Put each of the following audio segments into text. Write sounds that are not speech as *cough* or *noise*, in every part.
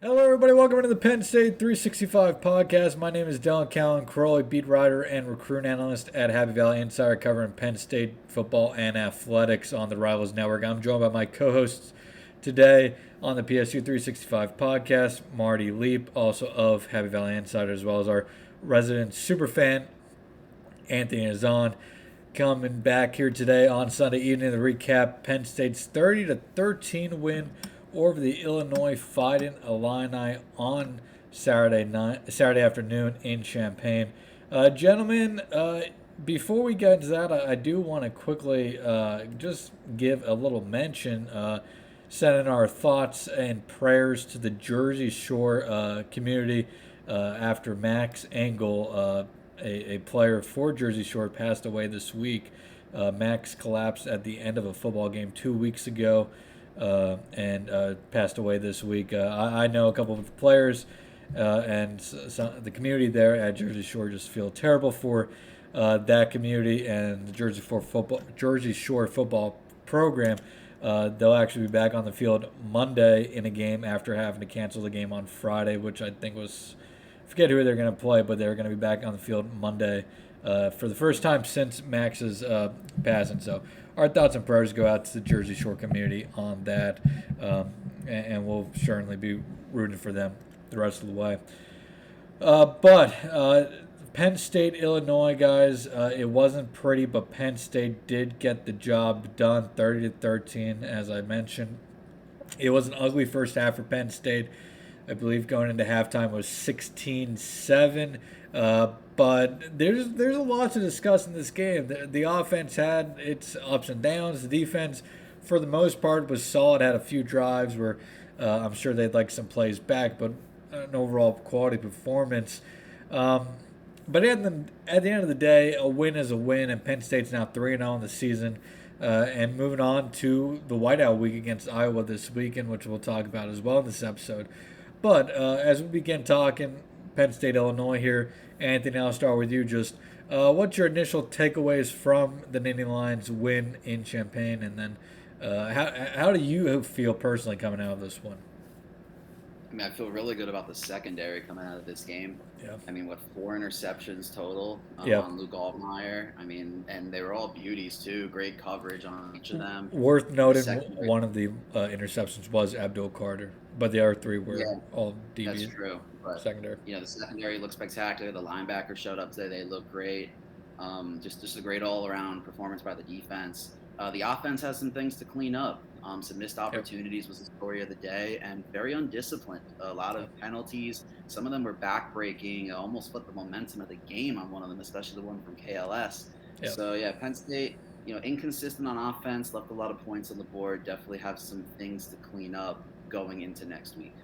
Hello, everybody. Welcome to the Penn State 365 podcast. My name is Dylan Callan, Crowley beat writer and recruit analyst at Happy Valley Insider, covering Penn State football and athletics on the Rivals Network. I'm joined by my co-hosts today on the PSU 365 podcast, Marty Leap, also of Happy Valley Insider, as well as our resident super fan, Anthony Azan, coming back here today on Sunday evening to recap Penn State's 30 to 13 win over the Illinois Fighting Illini on Saturday night, Saturday afternoon in Champaign. Uh, gentlemen, uh, before we get into that, I, I do want to quickly uh, just give a little mention, uh, sending our thoughts and prayers to the Jersey Shore uh, community uh, after Max Engel, a, a player for Jersey Shore, passed away this week. Uh, Max collapsed at the end of a football game two weeks ago uh, and uh, passed away this week. Uh, I, I, know a couple of players uh, and some, the community there at Jersey Shore just feel terrible for uh, that community and the Jersey Shore football Jersey Shore football program. They'll actually be back on the field Monday in a game after having to cancel the game on Friday, which I think was forget who they're going to play, but they're going to be back on the field Monday for the first time since Max's passing. So our thoughts and prayers go out to the Jersey Shore community on that, um, and, and, we'll certainly be rooting for them the rest of the way. Uh, but uh, Penn State, Illinois, guys, uh, it wasn't pretty, but Penn State did get the job done, 30 to 13, as I mentioned. It was an ugly first half for Penn State. I believe going into halftime was 16 7. Uh, but there's there's a lot to discuss in this game. The, the offense had its ups and downs. The defense, for the most part, was solid. Had a few drives where uh, I'm sure they'd like some plays back, but an overall quality performance. Um, but at the, at the end of the day, a win is a win, and Penn State's now 3 0 in the season. Uh, and moving on to the whiteout week against Iowa this weekend, which we'll talk about as well in this episode. But uh, as we begin talking Penn State, Illinois here, Anthony, I'll start with you. Just uh, what's your initial takeaways from the Nittany Lions win in Champaign, and then uh, how how do you feel personally coming out of this one? I mean, I feel really good about the secondary coming out of this game. Yeah. I mean, what four interceptions total um, yeah. on Luke Altmyer. I mean, and they were all beauties too. Great coverage on each of them. Worth noting, one of the uh, interceptions was Abdul Carter, but the other three were yeah, all deviant. That's true. But, secondary. You know, the secondary looked spectacular. The linebackers showed up today. They looked great. Um, just just a great all around performance by the defense. Uh, the offense has some things to clean up. Um, some missed opportunities was the story of the day, and very undisciplined. A lot of penalties. Some of them were backbreaking. Almost flipped the momentum of the game on one of them, especially the one from KLS. So yeah, Penn State, you know, inconsistent on offense, left a lot of points on the board. Definitely have some things to clean up going into next week.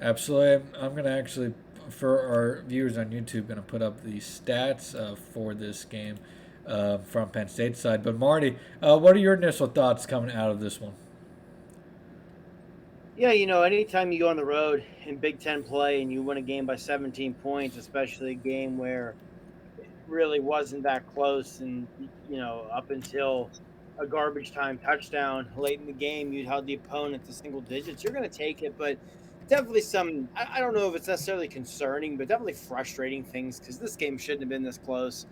Absolutely, I'm going to actually, for our viewers on YouTube, going to put up the stats uh, for this game uh, from Penn State side. But Marty, uh, what are your initial thoughts coming out of this one? Yeah, you know, anytime you go on the road in Big Ten play and you win a game by 17 points, especially a game where it really wasn't that close, and you know, up until a garbage time touchdown late in the game, you held the opponent to single digits. You're going to take it, but definitely some. I, I don't know if it's necessarily concerning, but definitely frustrating things because this game shouldn't have been this close.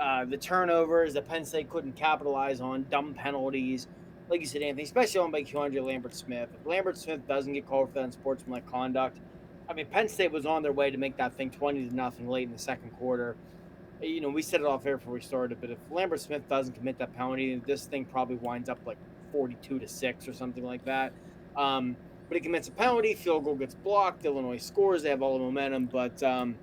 Uh, the turnovers that Penn State couldn't capitalize on, dumb penalties. Like you said, Anthony, especially on by Keandre Lambert Smith. If Lambert Smith doesn't get called for that unsportsmanlike conduct, I mean, Penn State was on their way to make that thing 20 to nothing late in the second quarter. You know, we said it off air before we started, but if Lambert Smith doesn't commit that penalty, this thing probably winds up like 42 to 6 or something like that. Um, but he commits a penalty, field goal gets blocked, Illinois scores, they have all the momentum. But um,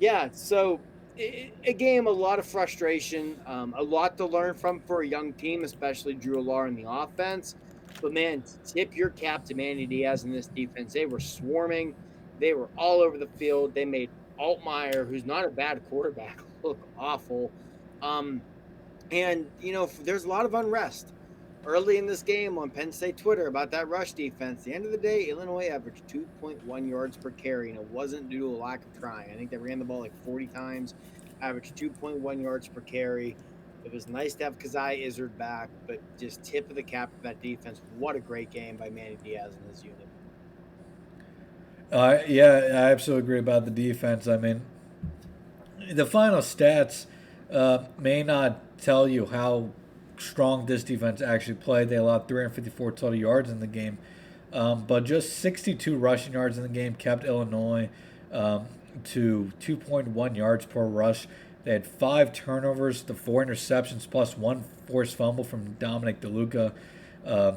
yeah, so a game, a lot of frustration, um, a lot to learn from for a young team, especially Drew Allar in the offense. But man, tip your cap to Manny Diaz in this defense. They were swarming, they were all over the field. They made Altmyer, who's not a bad quarterback, *laughs* look awful. Um, and you know, there's a lot of unrest early in this game on Penn State Twitter about that rush defense. The end of the day, Illinois averaged 2.1 yards per carry, and it wasn't due to a lack of trying. I think they ran the ball like 40 times, averaged 2.1 yards per carry. It was nice to have Kazai Izzard back, but just tip of the cap of that defense. What a great game by Manny Diaz and his unit. Uh, yeah, I absolutely agree about the defense. I mean, the final stats uh, may not tell you how strong this defense actually played. They allowed 354 total yards in the game, um, but just 62 rushing yards in the game kept Illinois um, to 2.1 yards per rush. They had five turnovers, the four interceptions, plus one forced fumble from Dominic DeLuca, uh,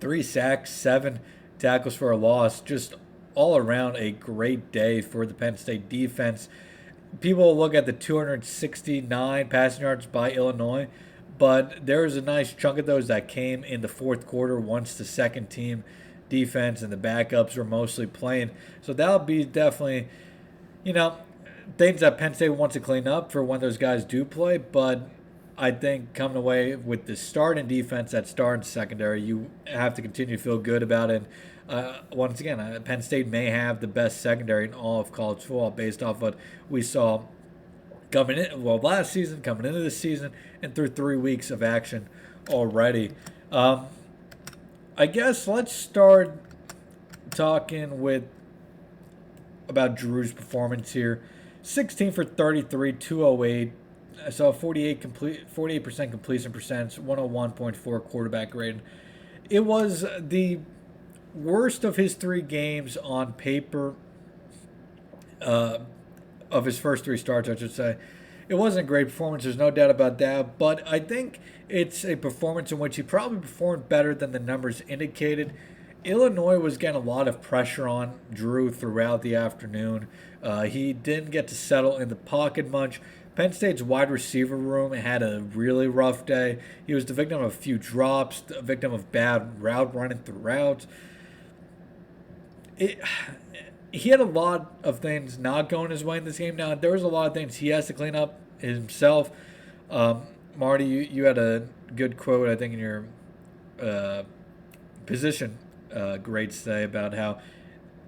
three sacks, seven tackles for a loss. Just all around a great day for the Penn State defense. People look at the 269 passing yards by Illinois, but there was a nice chunk of those that came in the fourth quarter once the second team defense and the backups were mostly playing. So that'll be definitely, you know, things that Penn State wants to clean up for when those guys do play. But I think coming away with the starting defense, that starting secondary, you have to continue to feel good about it. Uh, once again, uh, Penn State may have the best secondary in all of college football based off what we saw coming in, well, last season, coming into this season, and through three weeks of action already. Um, I guess let's start talking with about Drew's performance here. 16 for 33, 208. I saw 48 complete, 48% completion percentage, 101.4 quarterback grade. It was the worst of his three games on paper. Uh, of his first three starts, I should say. It wasn't a great performance, there's no doubt about that, but I think it's a performance in which he probably performed better than the numbers indicated. Illinois was getting a lot of pressure on Drew throughout the afternoon. Uh, he didn't get to settle in the pocket much. Penn State's wide receiver room had a really rough day. He was the victim of a few drops, the victim of bad route running throughout. It, he had a lot of things not going his way in this game. Now there was a lot of things he has to clean up himself. Um, Marty, you, you had a good quote I think in your uh, position uh, grade say about how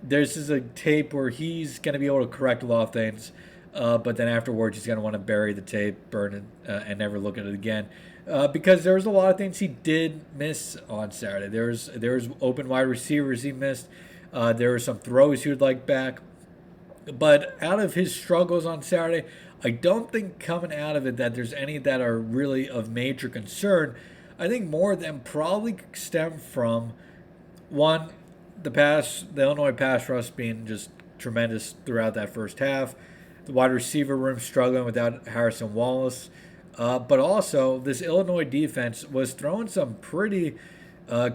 there's is a tape where he's going to be able to correct a lot of things, uh, but then afterwards he's going to want to bury the tape, burn it, uh, and never look at it again. Uh, because there was a lot of things he did miss on Saturday. There was there was open wide receivers he missed. Uh, there were some throws he would like back. But out of his struggles on Saturday, I don't think coming out of it that there's any that are really of major concern. I think more of them probably stem from one, the pass, the Illinois pass rush being just tremendous throughout that first half. The wide receiver room struggling without Harrison Wallace. Uh, but also, this Illinois defense was throwing some pretty uh,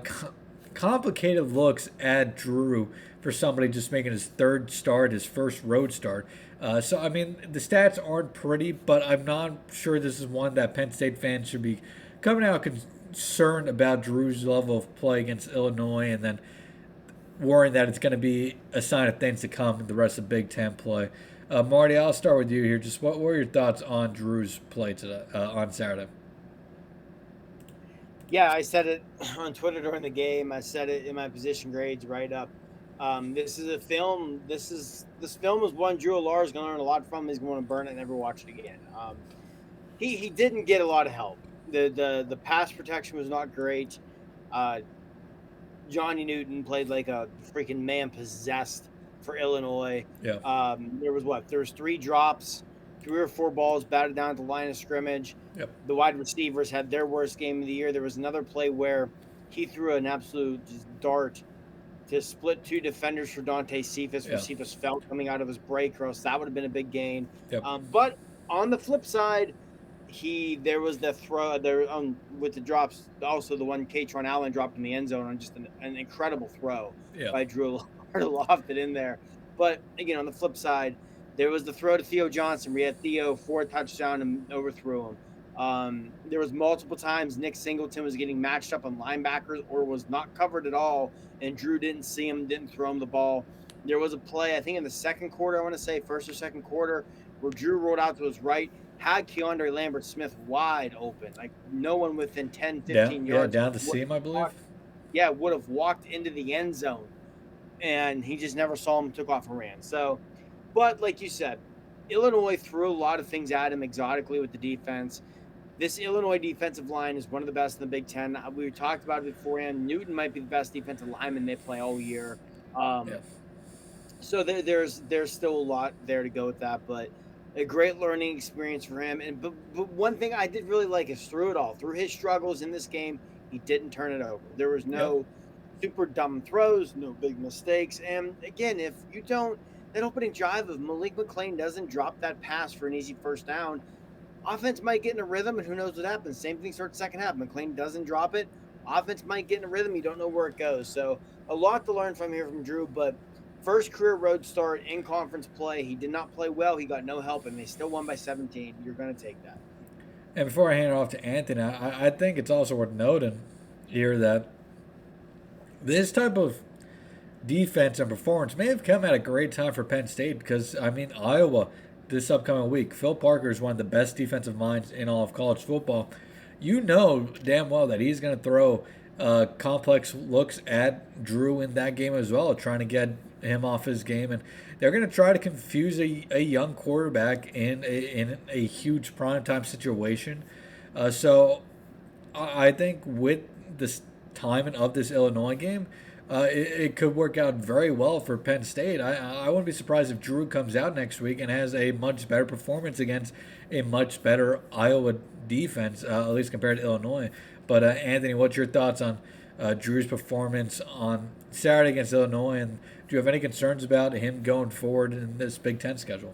complicated looks at Drew for somebody just making his third start, his first road start. Uh, so, I mean, the stats aren't pretty, but I'm not sure this is one that Penn State fans should be coming out concerned about Drew's level of play against Illinois and then worrying that it's going to be a sign of things to come in the rest of Big Ten play. Uh, Marty, I'll start with you here. Just what were your thoughts on Drew's play today, uh, on Saturday? Yeah, I said it *clears throat* on Twitter during the game. I said it in my position grades right up. Um, this is a film. This is this film is one Drew Allar is going to learn a lot from. He's going to burn it and never watch it again. Um, he he didn't get a lot of help. The the the pass protection was not great. Uh, Johnny Newton played like a freaking man possessed for Illinois. Yeah. Um, there was what? There was three drops three or four balls batted down at the line of scrimmage. Yep. The wide receivers had their worst game of the year. There was another play where he threw an absolute dart to split two defenders for Dante Cephas. Where Cephas fell coming out of his break, else that would have been a big gain. Yep. Um, but on the flip side, he there was the throw there um, with the drops. Also, the one Kaytron Allen dropped in the end zone on just an, an incredible throw yep. by Drew *laughs* lofted in there. But again, on the flip side, there was the throw to Theo Johnson. We had Theo four touchdown and overthrew him. Um, there was multiple times Nick Singleton was getting matched up on linebackers or was not covered at all, and Drew didn't see him, didn't throw him the ball. There was a play, I think in the second quarter, I want to say first or second quarter, where Drew rolled out to his right, had Keandre Lambert Smith wide open, like no one within 10, 15 down, yards. Yeah, down the seam, I believe. Walked, yeah, would have walked into the end zone, and he just never saw him, took off and ran. So but like you said, Illinois threw a lot of things at him exotically with the defense. this Illinois defensive line is one of the best in the Big Ten. Uh, we talked about it beforehand. Newton might be the best defensive lineman they play all year. Um, yeah. So there, there's there's still a lot there to go with that, but a great learning experience for him. And but, but one thing I did really like is through it all, through his struggles in this game, he didn't turn it over. There was no yep. super dumb throws, no big mistakes. And again, if you don't that opening drive of Malik McClain doesn't drop that pass for an easy first down, offense might get in a rhythm, and who knows what happens. Same thing starts second half. McClain doesn't drop it. Offense might get in a rhythm. You don't know where it goes. So a lot to learn from here from Drew, but first career road start in conference play. He did not play well. He got no help, and they still won by 17. You're going to take that. And before I hand it off to Anthony, I, I think it's also worth noting here that this type of defense and performance may have come at a great time for Penn State because, I mean, Iowa this upcoming week, Phil Parker is one of the best defensive minds in all of college football. You know damn well that he's going to throw uh, complex looks at Drew in that game as well, trying to get him off his game. And they're going to try to confuse a, a young quarterback in a, in a huge primetime situation. Uh, so I think with this timing of this Illinois game, uh, it, it, could work out very well for Penn State. I, I wouldn't be surprised if Drew comes out next week and has a much better performance against a much better Iowa defense, uh, at least compared to Illinois. But uh, Anthony, what's your thoughts on uh, Drew's performance on Saturday against Illinois, and do you have any concerns about him going forward in this Big Ten schedule?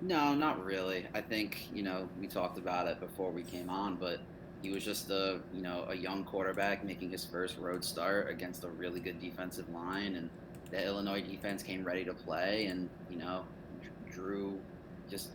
No, not really. I think you know we talked about it before we came on, but he was just a you know a young quarterback making his first road start against a really good defensive line, and the Illinois defense came ready to play, and you know Drew just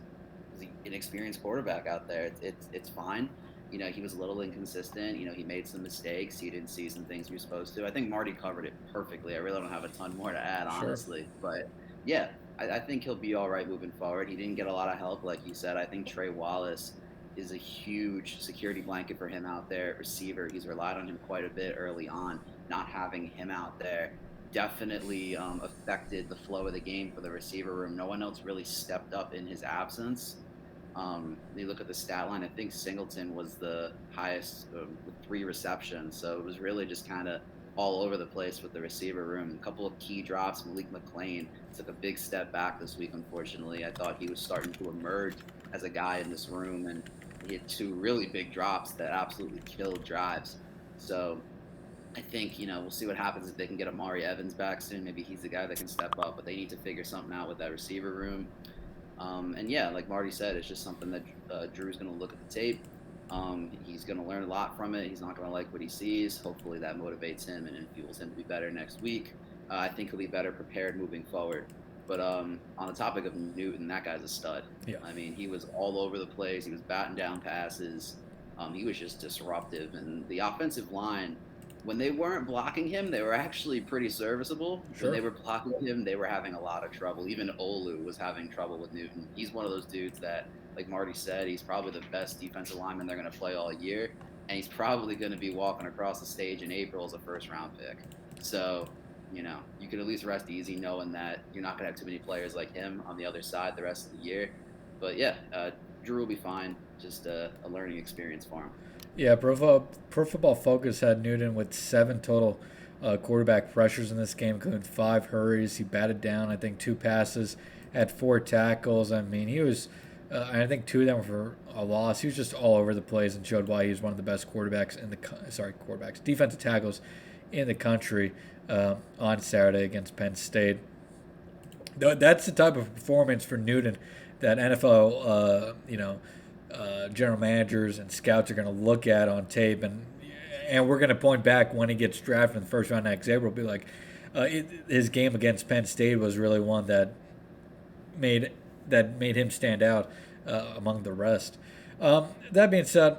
is an experienced quarterback out there. It's it's, it's fine. You know, he was a little inconsistent. You know, he made some mistakes. He didn't see some things he was supposed to. I think Marty covered it perfectly. I really don't have a ton more to add, honestly. Sure. But yeah, I, I, think he'll be all right moving forward. He didn't get a lot of help, like you said. I think Trey Wallace is a huge security blanket for him out there receiver. He's relied on him quite a bit early on. Not having him out there definitely um, affected the flow of the game for the receiver room. No one else really stepped up in his absence. Um, you look at the stat line. I think Singleton was the highest uh, with three receptions, so it was really just kind of all over the place with the receiver room. A couple of key drops. Malik McClain took a big step back this week. Unfortunately, I thought he was starting to emerge as a guy in this room, and had two really big drops that absolutely killed drives. So I think, you know, we'll see what happens if they can get Omari Evans back soon. Maybe he's the guy that can step up, but they need to figure something out with that receiver room. Um, and yeah, like Marty said, it's just something that uh, Drew's going to look at the tape. Um, he's going to learn a lot from it. He's not going to like what he sees. Hopefully, that motivates him and fuels him to be better next week. Uh, I think he'll be better prepared moving forward. But um, on the topic of Newton, that guy's a stud. Yeah. I mean, he was all over the place. He was batting down passes. Um, he was just disruptive. And the offensive line, when they weren't blocking him, they were actually pretty serviceable. Sure. When they were blocking him, they were having a lot of trouble. Even Olu was having trouble with Newton. He's one of those dudes that, like Marty said, he's probably the best defensive lineman they're going to play all year. And he's probably going to be walking across the stage in April as a first round pick. So you know, you can at least rest easy knowing that you're not going to have too many players like him on the other side the rest of the year. But yeah, uh, Drew will be fine. Just a, a learning experience for him. Yeah, Pro, Pro Football Focus had Newton with seven total uh, quarterback pressures in this game, including five hurries. He batted down, I think, two passes, had four tackles. I mean, he was, uh, I think, two of them were for a loss. He was just all over the place and showed why he was one of the best quarterbacks in the sorry quarterbacks defensive tackles in the country uh, on Saturday against Penn State. That's the type of performance for Newton that NFL, uh, you know, uh, general managers and scouts are going to look at on tape, and and we're going to point back when he gets drafted in the first round next April. Be like, uh, it, his game against Penn State was really one that made that made him stand out uh, among the rest. Um, that being said,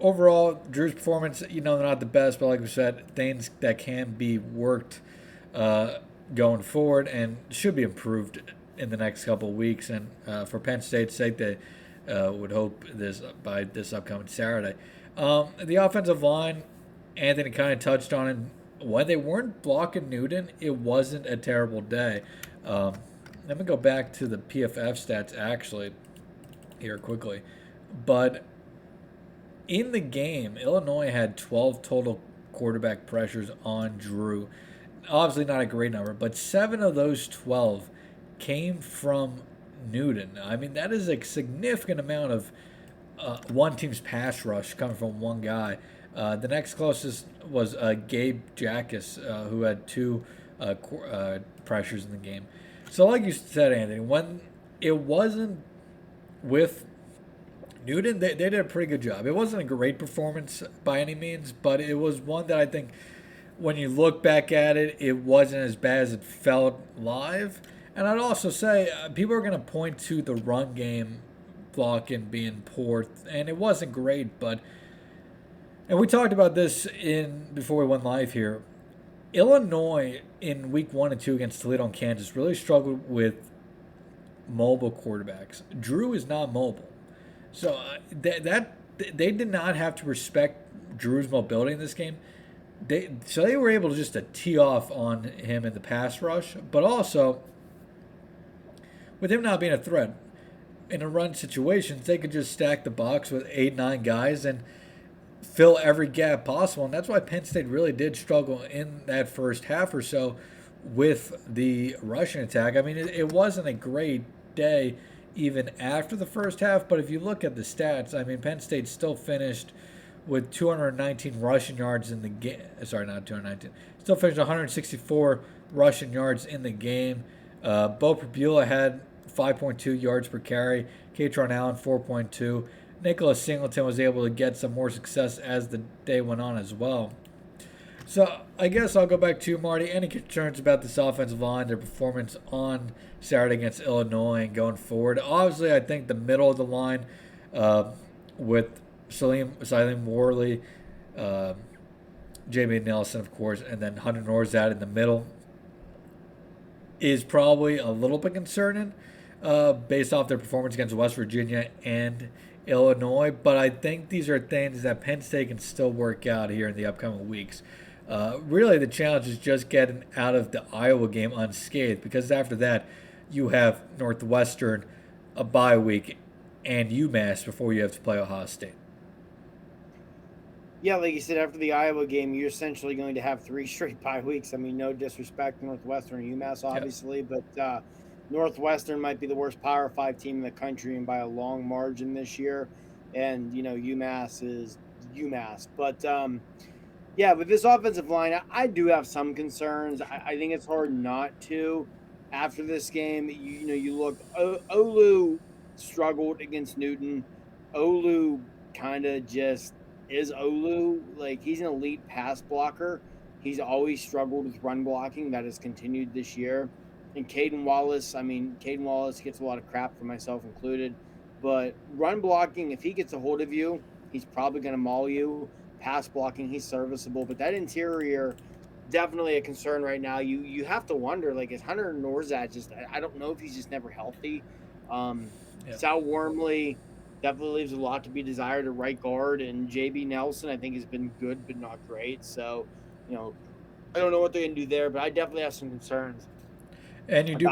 overall, Drew's performance, you know, not the best, but like we said, things that can be worked uh, going forward and should be improved in the next couple weeks. And uh, for Penn State's sake, they uh, would hope this by this upcoming Saturday. Um, the offensive line, Anthony kind of touched on it. When they weren't blocking Newton, it wasn't a terrible day. Um, let me go back to the PFF stats actually here quickly. But in the game, Illinois had 12 total quarterback pressures on Drew. Obviously, not a great number, but seven of those 12 came from Newton. I mean, that is a significant amount of uh, one team's pass rush coming from one guy. Uh, the next closest was uh, Gabe Jacas, uh, who had two uh, uh, pressures in the game. So, like you said, Anthony, when it wasn't with Newton, they, they did a pretty good job. It wasn't a great performance by any means, but it was one that I think when you look back at it, it wasn't as bad as it felt live. And I'd also say uh, people are going to point to the run game blocking being poor, and it wasn't great, but. And we talked about this in before we went live here. Illinois in week one and two against Toledo and Kansas really struggled with mobile quarterbacks. Drew is not mobile. So uh, that, that they did not have to respect Drew's mobility in this game. They so they were able to just to tee off on him in the pass rush, but also with him not being a threat in a run situations, they could just stack the box with eight nine guys and fill every gap possible. And that's why Penn State really did struggle in that first half or so with the rushing attack. I mean, it, it wasn't a great day even after the first half. But if you look at the stats, I mean, Penn State still finished with 219 rushing yards in the game. Sorry, not 219. Still finished 164 rushing yards in the game. Uh, Beau Pribula had 5.2 yards per carry. Kaytron Allen 4.2. Nicholas Singleton was able to get some more success as the day went on as well. So I guess I'll go back to Marty. Any concerns about this offensive line, their performance on Saturday against Illinois and going forward? Obviously, I think the middle of the line uh, with Salim Salim Wormley, uh, JB Nelson, of course, and then Hunter Nourzad in the middle is probably a little bit concerning uh, based off their performance against West Virginia and Illinois. But I think these are things that Penn State can still work out here in the upcoming weeks. Uh, really, the challenge is just getting out of the Iowa game unscathed because after that, you have Northwestern, a bye week, and UMass before you have to play Ohio State. Yeah, like you said, after the Iowa game, you're essentially going to have three *laughs* straight bye weeks. I mean, no disrespect to Northwestern and UMass, obviously, yep. but uh, Northwestern might be the worst Power Five team in the country and by a long margin this year. And, you know, UMass is UMass. But, um, yeah, with this offensive line, I, do have some concerns. I, I, think it's hard not to. After this game, you, you know, you look, o, Olu struggled against Newton. Olu kind of just is Olu. Like, he's an elite pass blocker. He's always struggled with run blocking. That has continued this year. And Caedan Wallace, I mean, Caedan Wallace gets a lot of crap for myself included. But run blocking, if he gets a hold of you, he's probably going to maul you pass blocking, he's serviceable, but that interior definitely a concern right now. You you have to wonder like is Hunter Nourzad just I don't know if he's just never healthy. Um, yeah. Sal Wormley definitely leaves a lot to be desired at right guard, and JB Nelson I think has been good but not great. So you know I don't know what they're gonna do there, but I definitely have some concerns. And you do.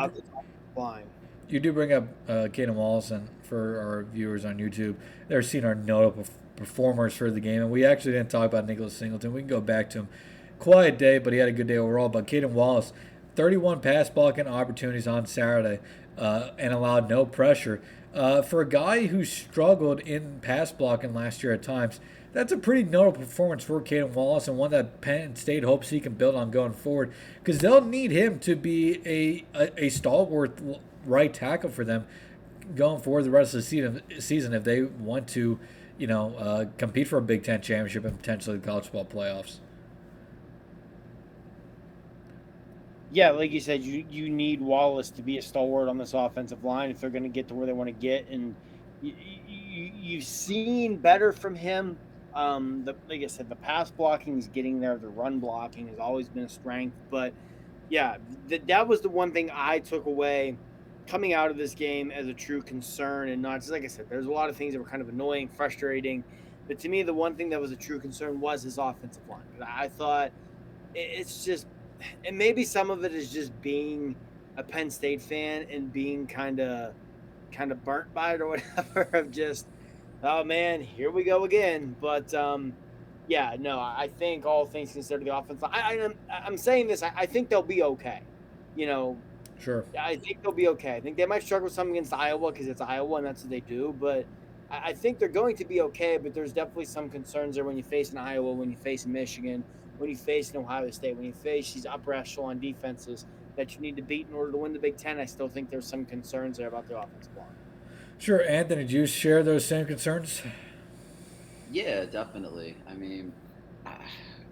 You do bring up uh, Wallace, and for our viewers on YouTube, they're seeing our notable performers for the game. And we actually didn't talk about Nicholas Singleton. We can go back to him. Quiet day, but he had a good day overall. But Caedan Wallace, 31 pass blocking opportunities on Saturday uh, and allowed no pressure. Uh, for a guy who struggled in pass blocking last year at times, that's a pretty notable performance for Caedan Wallace and one that Penn State hopes he can build on going forward because they'll need him to be a, a, a, stalwart right tackle for them going forward the rest of the season, season if they want to you know, uh, compete for a Big Ten championship and potentially the college football playoffs. Yeah, like you said, you you need Wallace to be a stalwart on this offensive line if they're going to get to where they want to get, and you, you, you've seen better from him. Um, the, like I said, the pass blocking is getting there. The run blocking has always been a strength, but yeah, th- that was the one thing I took away coming out of this game as a true concern and not just like I said, there's a lot of things that were kind of annoying, frustrating. But to me, the one thing that was a true concern was his offensive line. I thought it's just, and maybe some of it is just being a Penn State fan and being kind of, kind of burnt by it or *laughs* whatever. Of just, oh man, here we go again. But um, yeah, no, I think all things considered, the offense. I, I'm, I'm saying this. I, I think they'll be okay. You know, Sure. I think they'll be okay. I think they might struggle with something against Iowa because it's Iowa and that's what they do. But I, I think they're going to be okay. But there's definitely some concerns there when you face an Iowa, when you face Michigan, when you face an Ohio State, when you face these upper echelon defenses that you need to beat in order to win the Big Ten. I still think there's some concerns there about the offensive line. Sure, Anthony, do you share those same concerns? Yeah, definitely. I mean,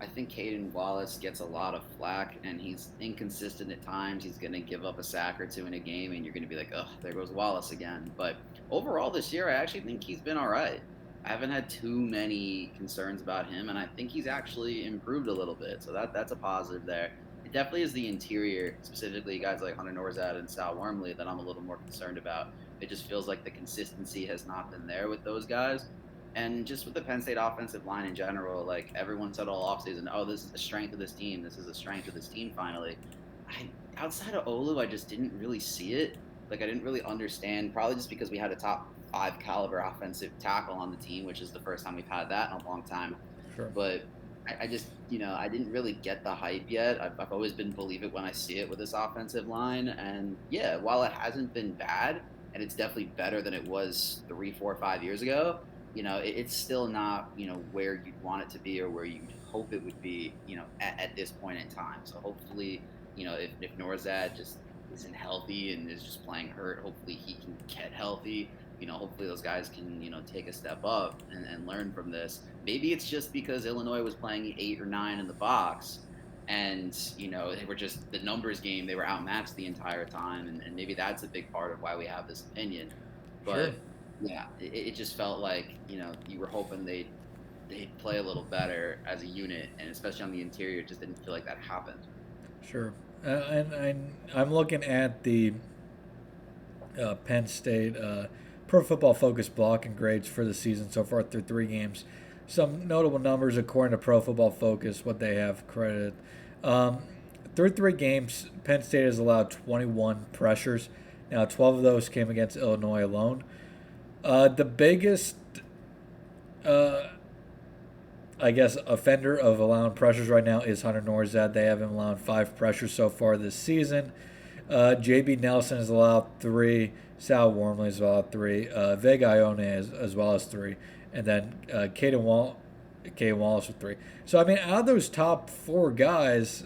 I think Caedan Wallace gets a lot of flack, and he's inconsistent at times. He's going to give up a sack or two in a game, and you're going to be like, oh, there goes Wallace again. But overall this year, I actually think he's been all right. I haven't had too many concerns about him, and I think he's actually improved a little bit. So that that's a positive there. It definitely is the interior, specifically guys like Hunter Nourzad and Sal Wormley, that I'm a little more concerned about. It just feels like the consistency has not been there with those guys. And just with the Penn State offensive line in general, like everyone said all offseason, oh, this is the strength of this team. This is the strength of this team finally. I, outside of Olu, I just didn't really see it. Like I didn't really understand, probably just because we had a top five caliber offensive tackle on the team, which is the first time we've had that in a long time. Sure. But I, I just, you know, I didn't really get the hype yet. I've, I've always been believe it when I see it with this offensive line. And yeah, while it hasn't been bad, and it's definitely better than it was three, four, five years ago, you know, it, it's still not, you know, where you'd want it to be or where you'd hope it would be, you know, at, at this point in time. So hopefully, you know, if, if Nourzad just isn't healthy and is just playing hurt, hopefully he can get healthy. You know, hopefully those guys can, you know, take a step up and, and learn from this. Maybe it's just because Illinois was playing eight or nine in the box and you know they were just the numbers game they were outmatched the entire time and, and maybe that's a big part of why we have this opinion but sure yeah, it, it just felt like you know you were hoping they'd they'd play a little better as a unit, and especially on the interior, it just didn't feel like that happened. Sure, uh, and, and I'm looking at the uh, Penn State uh, Pro Football Focus blocking grades for the season so far through three games. Some notable numbers according to Pro Football Focus, what they have credited. Um, through three games, Penn State has allowed 21 pressures. Now, 12 of those came against Illinois alone. Uh, the biggest, uh, I guess, offender of allowing pressures right now is Hunter Nourzad. They have him allowing five pressures so far this season. Uh, JB Nelson has allowed three. Sal Wormley has allowed three. Uh, Vega Ioane as, as well as three. And then uh, Caedan Wall, Caedan Wallace with three. So, I mean, out of those top four guys,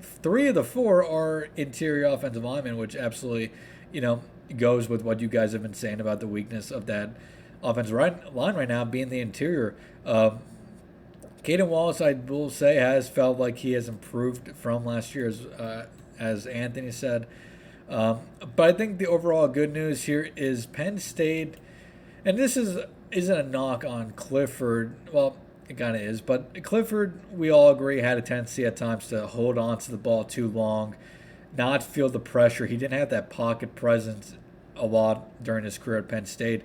three of the four are interior offensive linemen, which absolutely, you know, goes with what you guys have been saying about the weakness of that offensive right, line right now being the interior. Um, Caedan Wallace, I will say, has felt like he has improved from last year, as, uh, as Anthony said. Um, but I think the overall good news here is Penn State, and this is isn't a knock on Clifford. Well, it kind of is, but Clifford, we all agree, had a tendency at times to hold on to the ball too long not feel the pressure. He didn't have that pocket presence a lot during his career at Penn State.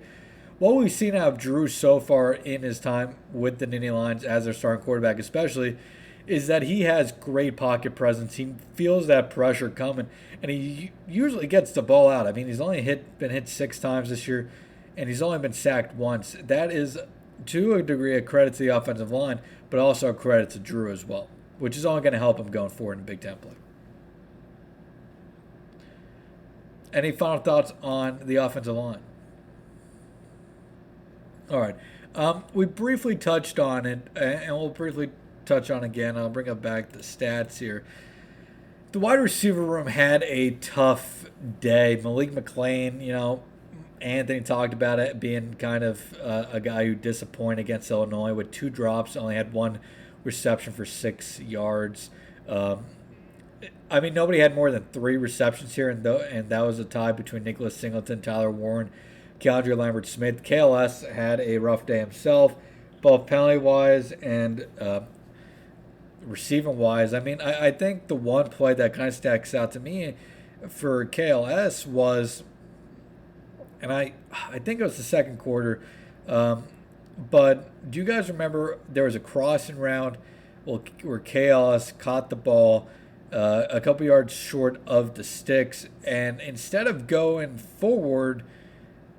What we've seen out of Drew so far in his time with the Nittany Lions as their starting quarterback, especially, is that he has great pocket presence. He feels that pressure coming, and he usually gets the ball out. I mean, he's only hit been hit six times this year, and he's only been sacked once. That is, to a degree, a credit to the offensive line, but also a credit to Drew as well, which is only going to help him going forward in Big Ten play. Any final thoughts on the offensive line? All right. Um, we briefly touched on it, and we'll briefly touch on again. I'll bring up back the stats here. The wide receiver room had a tough day. Malik McClain, you know, Anthony talked about it being kind of uh, a guy who disappointed against Illinois with two drops, only had one reception for six yards. Um, I mean, nobody had more than three receptions here, and, th- and that was a tie between Nicholas Singleton, Tyler Warren, Keandre Lambert Smith. KLS had a rough day himself, both penalty wise and uh, receiving wise. I mean, I, I think the one play that kind of stacks out to me for KLS was, and I, I think it was the second quarter, um, but do you guys remember there was a crossing round where KLS caught the ball? Uh, a couple yards short of the sticks. And instead of going forward,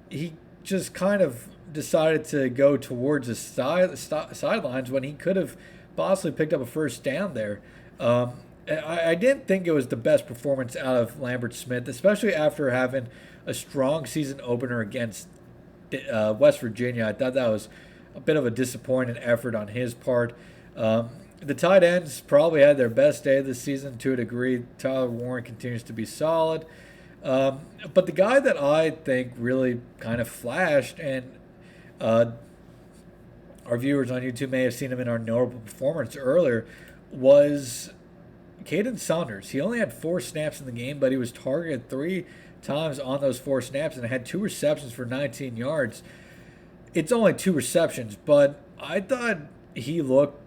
he just kind of decided to go towards the side, sidelines when he could have possibly picked up a first down there. Um, I, I, didn't think it was the best performance out of Lambert Smith, especially after having a strong season opener against uh, West Virginia. I thought that was a bit of a disappointing effort on his part. Um, the tight ends probably had their best day the season to a degree. Tyler Warren continues to be solid. Um, but the guy that I think really kind of flashed, and uh, our viewers on YouTube may have seen him in our notable performance earlier, was Kaden Saunders. He only had four snaps in the game, but he was targeted three times on those four snaps and had two receptions for 19 yards. It's only two receptions, but I thought he looked,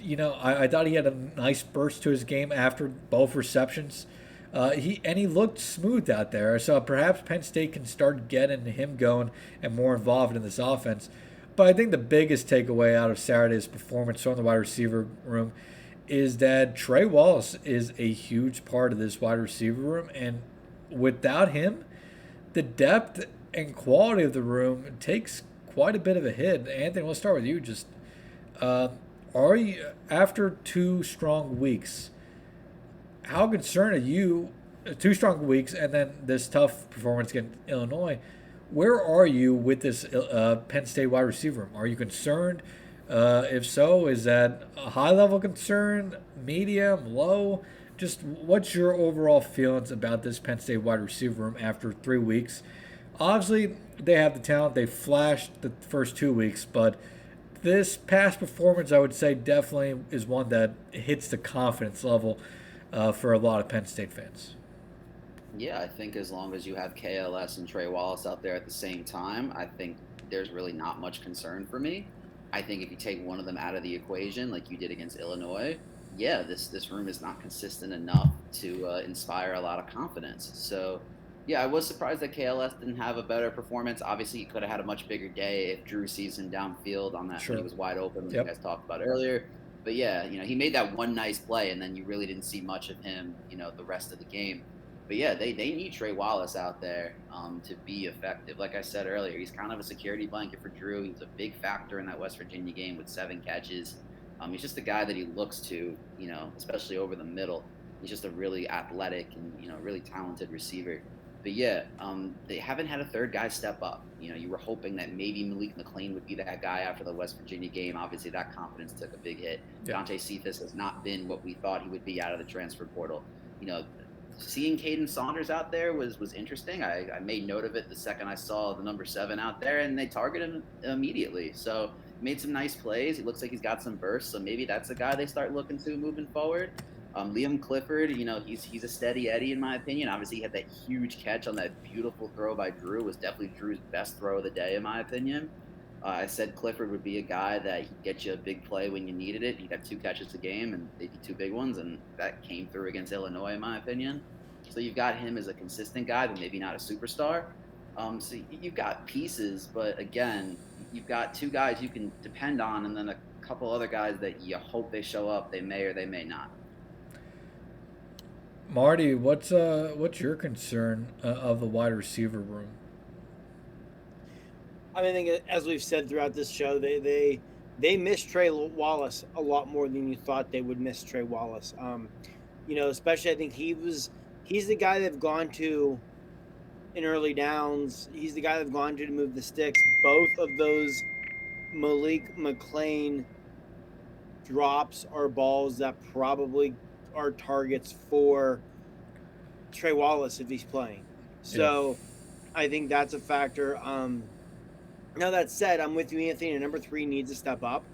you know, I, I thought he had a nice burst to his game after both receptions. Uh, he and he looked smooth out there. So perhaps Penn State can start getting him going and more involved in this offense. But I think the biggest takeaway out of Saturday's performance from the wide receiver room is that Trey Wallace is a huge part of this wide receiver room, and without him, the depth and quality of the room takes quite a bit of a hit. Anthony, we'll start with you. Just uh, are you after two strong weeks? How concerned are you? Two strong weeks, and then this tough performance against Illinois. Where are you with this uh, Penn State wide receiver? Are you concerned? Uh, if so, is that a high level concern, medium, low? just what's your overall feelings about this Penn State wide receiver room after three weeks? Obviously, they have the talent. They flashed the first two weeks, but this past performance, I would say, definitely is one that hits the confidence level uh, for a lot of Penn State fans. Yeah, I think as long as you have KLS and Trey Wallace out there at the same time, I think there's really not much concern for me. I think if you take one of them out of the equation, like you did against Illinois, yeah, this this room is not consistent enough to uh, inspire a lot of confidence. So, yeah, I was surprised that KLS didn't have a better performance. Obviously, he could have had a much bigger day if Drew sees him downfield on that sure. when he was wide open, like yep. you guys talked about earlier. But yeah, you know, he made that one nice play, and then you really didn't see much of him, you know, the rest of the game. But yeah, they, they need Trey Wallace out there um, to be effective. Like I said earlier, he's kind of a security blanket for Drew. He's a big factor in that West Virginia game with seven catches. Um, he's just a guy that he looks to, you know, especially over the middle. He's just a really athletic and you know really talented receiver. But yeah, um, they haven't had a third guy step up. You know, you were hoping that maybe Malik McClain would be that guy after the West Virginia game. Obviously, that confidence took a big hit. Yeah. Dante Cephas has not been what we thought he would be out of the transfer portal. You know, seeing Kaden Saunders out there was was interesting. I, I made note of it the second I saw the number seven out there, and they targeted him immediately. So made some nice plays. He looks like he's got some bursts, so maybe that's a guy they start looking to moving forward. Um, Liam Clifford, you know, he's he's a steady Eddie in my opinion. Obviously, he had that huge catch on that beautiful throw by Drew. It was definitely Drew's best throw of the day in my opinion. Uh, I said Clifford would be a guy that he'd get you a big play when you needed it. He'd have two catches a game, and maybe two big ones, and that came through against Illinois, in my opinion. So you've got him as a consistent guy, but maybe not a superstar. Um, so you've got pieces, but again, you've got two guys you can depend on, and then a couple other guys that you hope they show up. They may or they may not. Marty, what's uh what's your concern uh, of the wide receiver room? I mean, I think as we've said throughout this show, they they they miss Trey Wallace a lot more than you thought they would miss Trey Wallace. Um, you know, especially I think he was he's the guy they've gone to in early downs. He's the guy they've gone to to move the sticks. Both of those Malik McClain drops are balls that probably are targets for Trey Wallace if he's playing. So yeah. I think that's a factor. Um, now that said, I'm with you, Anthony. Number three needs to step up,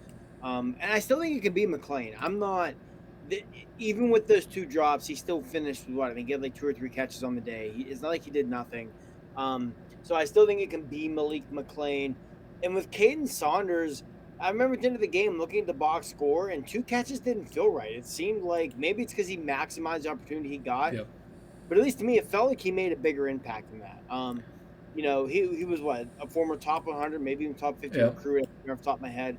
um, and I still think it can be McClain. I'm not even with those two drops, he still finished with what I think he had like two or three catches on the day. He, it's not like he did nothing. Um, so I still think it can be Malik McClain, And with Kaden Saunders, I remember at the end of the game looking at the box score, and two catches didn't feel right. It seemed like maybe it's because he maximized the opportunity he got. Yep. But at least to me, it felt like he made a bigger impact than that. Um, you know, he, he was what a former top 100, maybe even top 50 yep. recruit off the top of my head.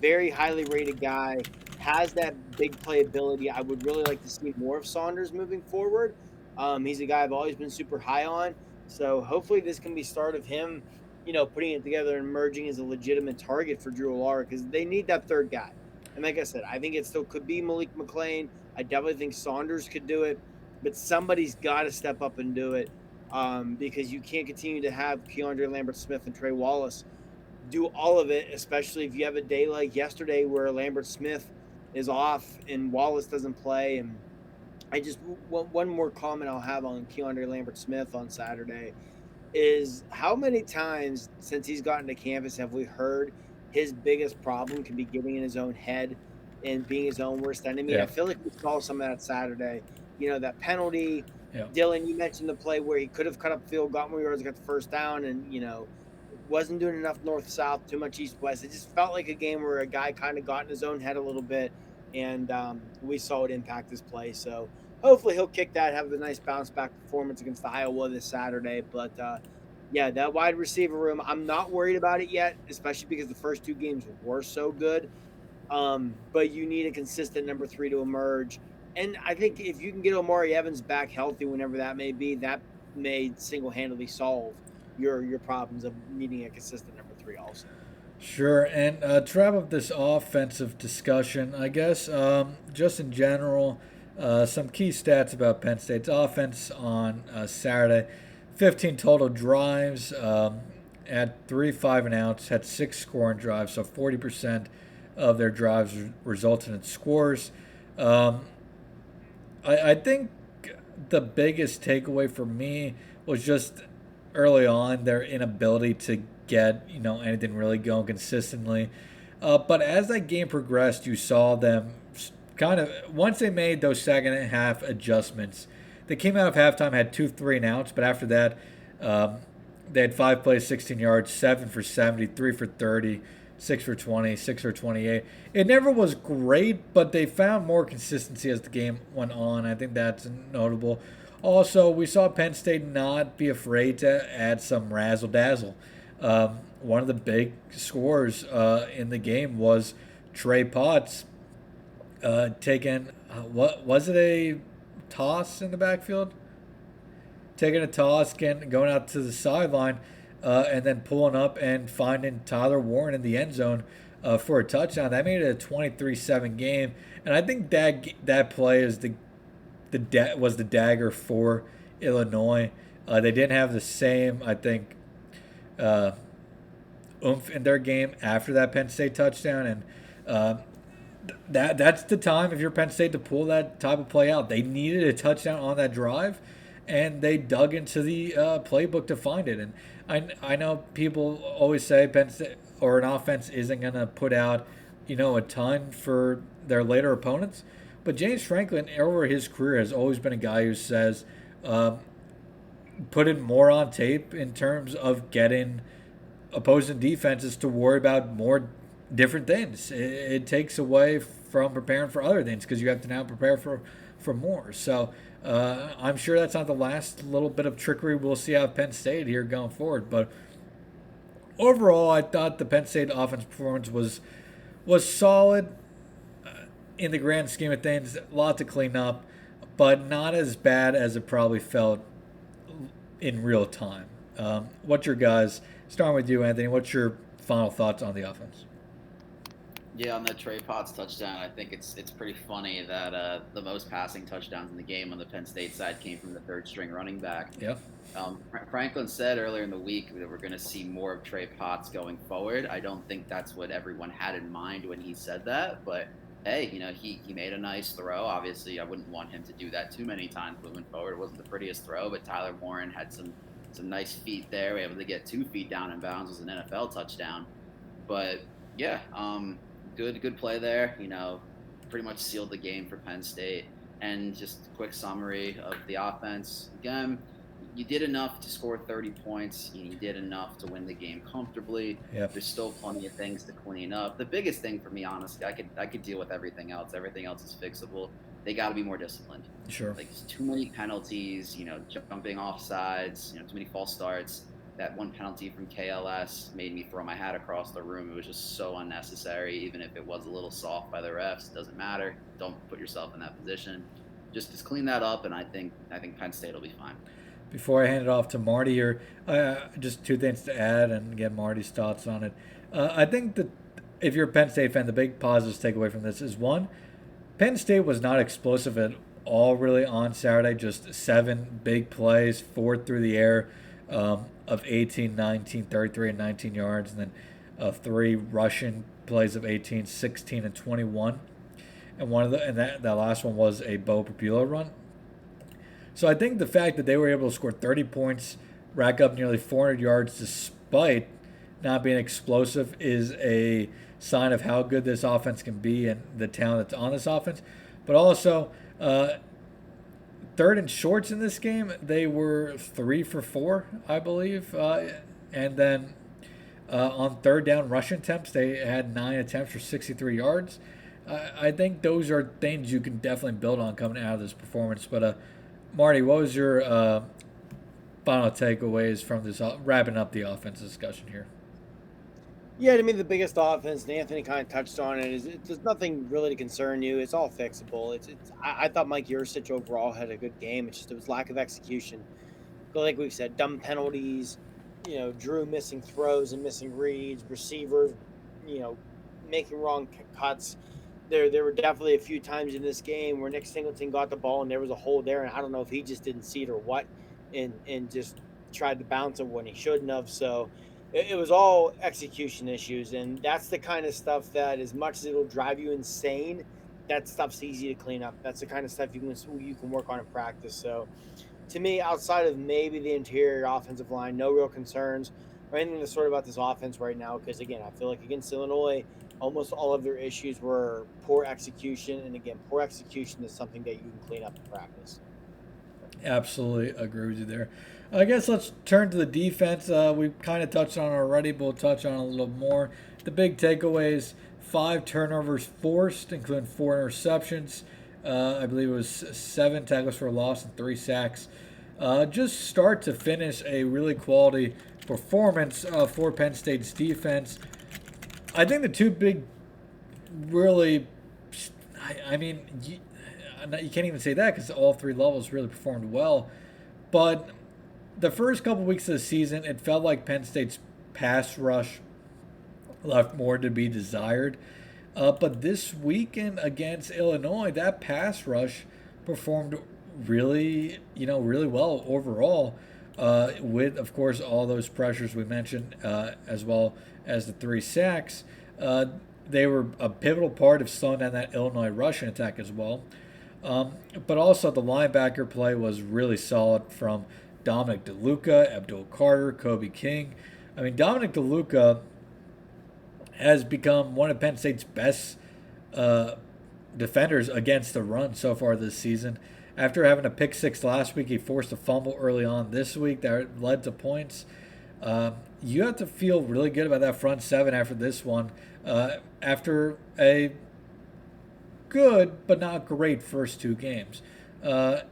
Very highly rated guy has that big playability. I would really like to see more of Saunders moving forward. Um, he's a guy I've always been super high on. So hopefully this can be start of him, you know, putting it together and merging as a legitimate target for Drew Allar because they need that third guy. And like I said, I think it still could be Malik McClain. I definitely think Saunders could do it, but somebody's got to step up and do it um, because you can't continue to have Keandre Lambert Smith and Trey Wallace do all of it, especially if you have a day like yesterday where Lambert Smith is off and Wallace doesn't play. And I just one more comment I'll have on Keandre Lambert Smith on Saturday is how many times since he's gotten to campus have we heard his biggest problem can be getting in his own head and being his own worst enemy? Yeah. I feel like we saw some of that Saturday. You know, that penalty. Yeah. Dylan, you mentioned the play where he could have cut up field, got more yards, got the first down, and you know, wasn't doing enough north south, too much east west. It just felt like a game where a guy kind of got in his own head a little bit, and um, we saw it impact his play. So hopefully he'll kick that, have a nice bounce back performance against the Iowa this Saturday. But uh, yeah, that wide receiver room, I'm not worried about it yet, especially because the first two games were so good. Um, but you need a consistent number three to emerge. And I think if you can get Omari Evans back healthy, whenever that may be, that may single handedly solve your your problems of needing a consistent number three also. Sure, and uh, to wrap up this offensive discussion, I guess um, just in general, uh, some key stats about Penn State's offense on uh, Saturday: 15 total drives, um, had three five and outs, had six scoring drives, so 40% of their drives resulted in scores. Um, I, I think the biggest takeaway for me was just early on their inability to get you know anything really going consistently. Uh, but as that game progressed, you saw them kind of once they made those second and half adjustments. They came out of halftime had two three and outs, but after that, um, they had five plays, 16 yards, seven for 70, three for 30, six for 20, six for 28. It never was great, but they found more consistency as the game went on. I think that's notable. Also, we saw Penn State not be afraid to add some razzle dazzle. Um, one of the big scores uh, in the game was Trey Potts uh, taking uh, what was it a toss in the backfield? Taking a toss, getting, going out to the sideline, uh, and then pulling up and finding Tyler Warren in the end zone uh, for a touchdown. That made it a 23-7 game, and I think that that play is the the da- was the dagger for Illinois. Uh, they didn't have the same, I think, uh, oomph in their game after that Penn State touchdown, and uh, that that's the time if you're Penn State to pull that type of play out. They needed a touchdown on that drive, and they dug into the uh, playbook to find it. And I I know people always say Penn State or an offense isn't going to put out, you know, a ton for their later opponents. But James Franklin, over his career, has always been a guy who says, um, put in more on tape in terms of getting opposing defenses to worry about more different things. It, it takes away from preparing for other things because you have to now prepare for, for more. So uh, I'm sure that's not the last little bit of trickery we'll see out of Penn State here going forward. But overall, I thought the Penn State offense performance was was solid in the grand scheme of things, a lot to clean up, but not as bad as it probably felt in real time. Um, what's your guys? Starting with you, Anthony. What's your final thoughts on the offense? Yeah, on the Trey Potts touchdown, I think it's it's pretty funny that uh, the most passing touchdowns in the game on the Penn State side came from the third string running back. Yeah. Um, Franklin said earlier in the week that we're going to see more of Trey Potts going forward. I don't think that's what everyone had in mind when he said that, but hey, you know, he, he made a nice throw. Obviously, I wouldn't want him to do that too many times moving forward. It wasn't the prettiest throw, but Tyler Warren had some some nice feet there. We able to get two feet down in bounds was an NFL touchdown. But yeah, um, good good play there. You know, pretty much sealed the game for Penn State. And just a quick summary of the offense. Again, you did enough to score 30 points. You did enough to win the game comfortably. Yep. There's still plenty of things to clean up. The biggest thing for me, honestly, I could I could deal with everything else. Everything else is fixable. They got to be more disciplined. Sure. Like too many penalties. You know, jumping off sides. You know, too many false starts. That one penalty from KLS made me throw my hat across the room. It was just so unnecessary. Even if it was a little soft by the refs, it doesn't matter. Don't put yourself in that position. Just just clean that up, and I think I think Penn State will be fine. before I hand it off to Marty here, uh, just two things to add and get Marty's thoughts on it. Uh, I think that if you're a Penn State fan, the big positives to take away from this is one, Penn State was not explosive at all really on Saturday. Just seven big plays, four through the air um, of 18, 19, 33, and 19 yards, and then uh, three rushing plays of 18, 16, and 21. And one of the and that, that last one was a Beau Pribula run. So I think the fact that they were able to score 30 points, rack up nearly 400 yards despite not being explosive is a sign of how good this offense can be and the talent that's on this offense. But also, uh, third and shorts in this game, they were three for four, I believe. Uh, and then uh, on third down rushing attempts, they had nine attempts for 63 yards. I think those are things you can definitely build on coming out of this performance. But uh, Marty, what was your uh, final takeaways from this, uh, wrapping up the offense discussion here? Yeah, to me, the biggest offense, and Anthony kind of touched on it, is it, there's nothing really to concern you. It's all fixable. It's, it's I, I thought Mike Yurcich overall had a good game. It's just it was lack of execution. But like we've said, dumb penalties, you know, Drew missing throws and missing reads, receivers, you know, making wrong cuts. There, there were definitely a few times in this game where Nick Singleton got the ball and there was a hole there, and I don't know if he just didn't see it or what, and and just tried to bounce it when he shouldn't have. So it, it was all execution issues, and that's the kind of stuff that, as much as it'll drive you insane, that stuff's easy to clean up. That's the kind of stuff you can you can work on in practice. So, to me, outside of maybe the interior offensive line, no real concerns or anything to sort about this offense right now. Because again, I feel like against Illinois, almost all of their issues were poor execution, and again, poor execution is something that you can clean up in practice. Absolutely agree with you there. I guess let's turn to the defense. Uh, we kind of touched on already, but we'll touch on a little more. The big takeaways five turnovers forced, including four interceptions. Uh, I believe it was seven tackles for a loss and three sacks. Uh, just start to finish, a really quality performance uh, for Penn State's defense. I think the two big, really, I, I mean, you, you can't even say that because all three levels really performed well. But the first couple weeks of the season, it felt like Penn State's pass rush left more to be desired. Uh, but this weekend against Illinois, that pass rush performed really, you know, really well overall. Uh, with, of course, all those pressures we mentioned, uh, as well as the three sacks. Uh, they were a pivotal part of slowing down that Illinois rushing attack as well. Um, but also, the linebacker play was really solid from Dominic DeLuca, Abdul Carter, Kobe King. I mean, Dominic DeLuca has become one of Penn State's best uh, defenders against the run so far this season. After having a pick six last week, he forced a fumble early on this week that led to points. Uh, you have to feel really good about that front seven after this one. Uh, after a good but not great first two games. Uh,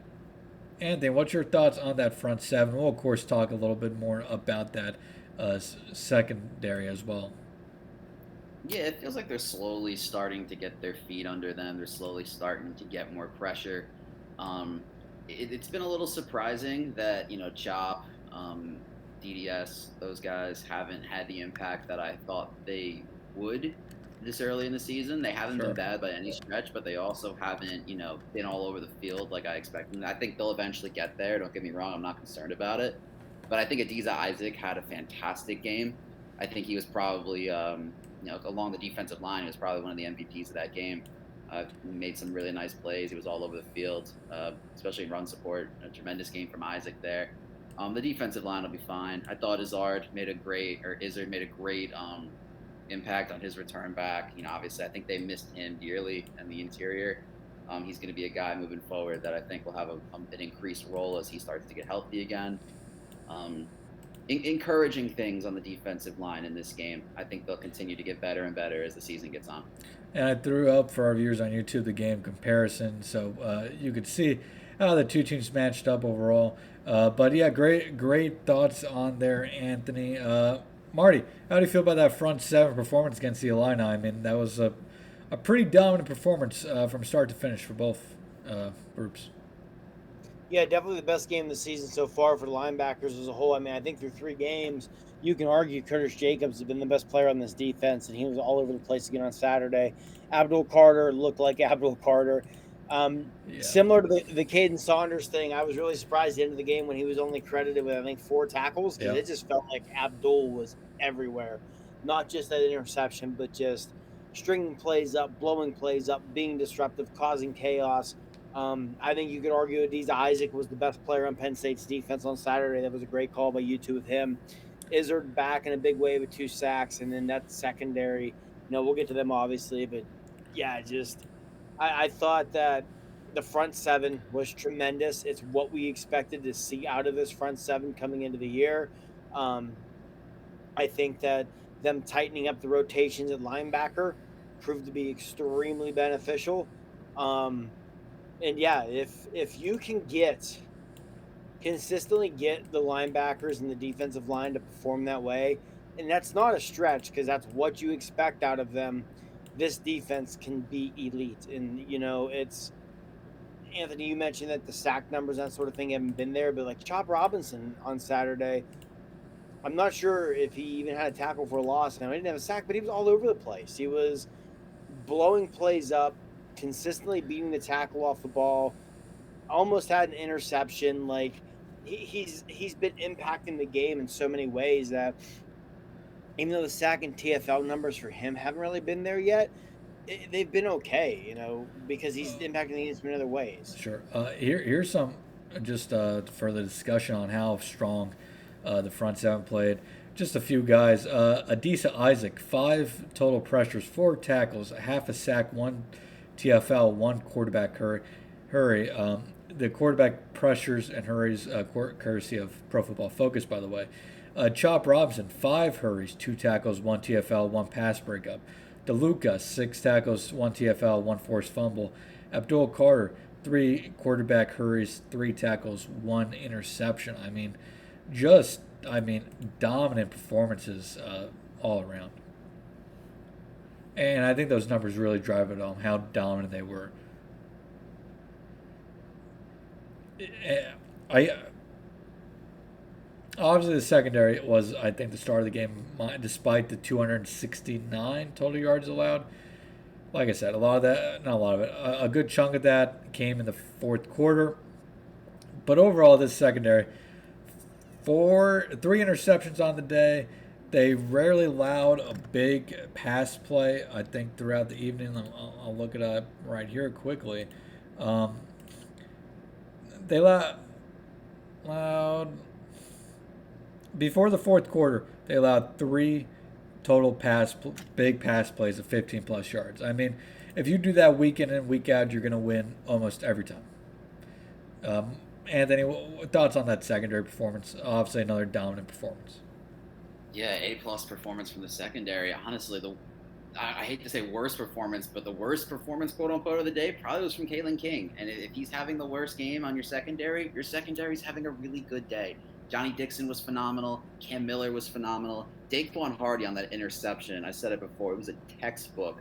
Anthony, what's your thoughts on that front seven? We'll, of course, talk a little bit more about that uh, secondary as well. Yeah, it feels like they're slowly starting to get their feet under them. They're slowly starting to get more pressure. Um, it, has been a little surprising that, you know, Chop, um, DDS, those guys haven't had the impact that I thought they would this early in the season. They haven't sure. been bad by any stretch, but they also haven't, you know, been all over the field like I expected. I think they'll eventually get there. Don't get me wrong; I'm not concerned about it. But I think Adisa Isaac had a fantastic game. I think he was probably, um, you know, along the defensive line, he was probably one of the MVPs of that game. Uh, made some really nice plays. He was all over the field, uh, especially in run support. A tremendous game from Isaac there. Um, the defensive line will be fine. I thought Izzard made a great, or Izzard made a great um, impact on his return back. You know, obviously, I think they missed him dearly in the interior. Um, he's going to be a guy moving forward that I think will have a, an increased role as he starts to get healthy again. Um, in- encouraging things on the defensive line in this game. I think they'll continue to get better and better as the season gets on. And I threw up for our viewers on YouTube the game comparison, so uh, you could see how the two teams matched up overall. Uh, but yeah, great, great thoughts on there, Anthony. Uh, Marty, how do you feel about that front seven performance against the Illini? I mean, that was a, a pretty dominant performance uh, from start to finish for both uh, groups. Yeah, definitely the best game of the season so far for the linebackers as a whole. I mean, I think through three games, you can argue Curtis Jacobs has been the best player on this defense, and he was all over the place again on Saturday. Abdul Carter looked like Abdul Carter. Um, yeah. Similar to the, the Kaden Saunders thing, I was really surprised at the end of the game when he was only credited with, I think, four tackles because yeah. it just felt like Abdul was everywhere. Not just that interception, but just stringing plays up, blowing plays up, being disruptive, causing chaos. Um, I think you could argue Adisa Isaac was the best player on Penn State's defense on Saturday. That was a great call by you two with him. Izzard back in a big way with two sacks, and then that secondary. You know, we'll get to them obviously, but yeah, just I, I thought that the front seven was tremendous. It's what we expected to see out of this front seven coming into the year. Um, I think that them tightening up the rotations at linebacker proved to be extremely beneficial. Um, and yeah, if if you can get consistently get the linebackers and the defensive line to perform that way, and that's not a stretch because that's what you expect out of them. This defense can be elite, and you know it's Anthony. You mentioned that the sack numbers, that sort of thing, haven't been there, but like Chop Robinson on Saturday, I'm not sure if he even had a tackle for a loss. Now he didn't have a sack, but he was all over the place. He was blowing plays up, consistently beating the tackle off the ball. Almost had an interception. Like he, he's he's been impacting the game in so many ways that even though the sack and TFL numbers for him haven't really been there yet, it, they've been okay. You know because he's impacting the game in other ways. Sure. Uh, here here's some just uh, further discussion on how strong uh, the front seven played. Just a few guys. Uh, Adisa Isaac, five total pressures, four tackles, half a sack, one TFL, one quarterback hurry. hurry. Um, the quarterback pressures and hurries, uh, courtesy of Pro Football Focus, by the way. Uh, Chop Robinson, five hurries, two tackles, one TFL, one pass breakup. DeLuca, six tackles, one TFL, one forced fumble. Abdul Carter, three quarterback hurries, three tackles, one interception. I mean, just, I mean, dominant performances uh, all around. And I think those numbers really drive it home how dominant they were. Eh, I obviously the secondary was I think the start of the game despite the 269 total yards allowed. Like I said, a lot of that, not a lot of it, a, good chunk of that came in the fourth quarter. But overall, this secondary, four, three interceptions on the day they rarely allowed a big pass play. I think throughout the evening, I'll, I'll look it up right here quickly. Um, they allowed before the fourth quarter. They allowed three total pass, big pass plays of 15 plus yards. I mean, if you do that week in and week out, you're going to win almost every time. Um, Anthony, thoughts on that secondary performance? Obviously, another dominant performance. Yeah, A plus performance from the secondary. Honestly, the I, I, hate to say worst performance, but the worst performance, quote unquote, of the day probably was from Kalen King. And if he's having the worst game on your secondary, your secondary's having a really good day. Johnny Dixon was phenomenal. Cam Miller was phenomenal. Daequan Hardy on that interception. I said it before. It was a textbook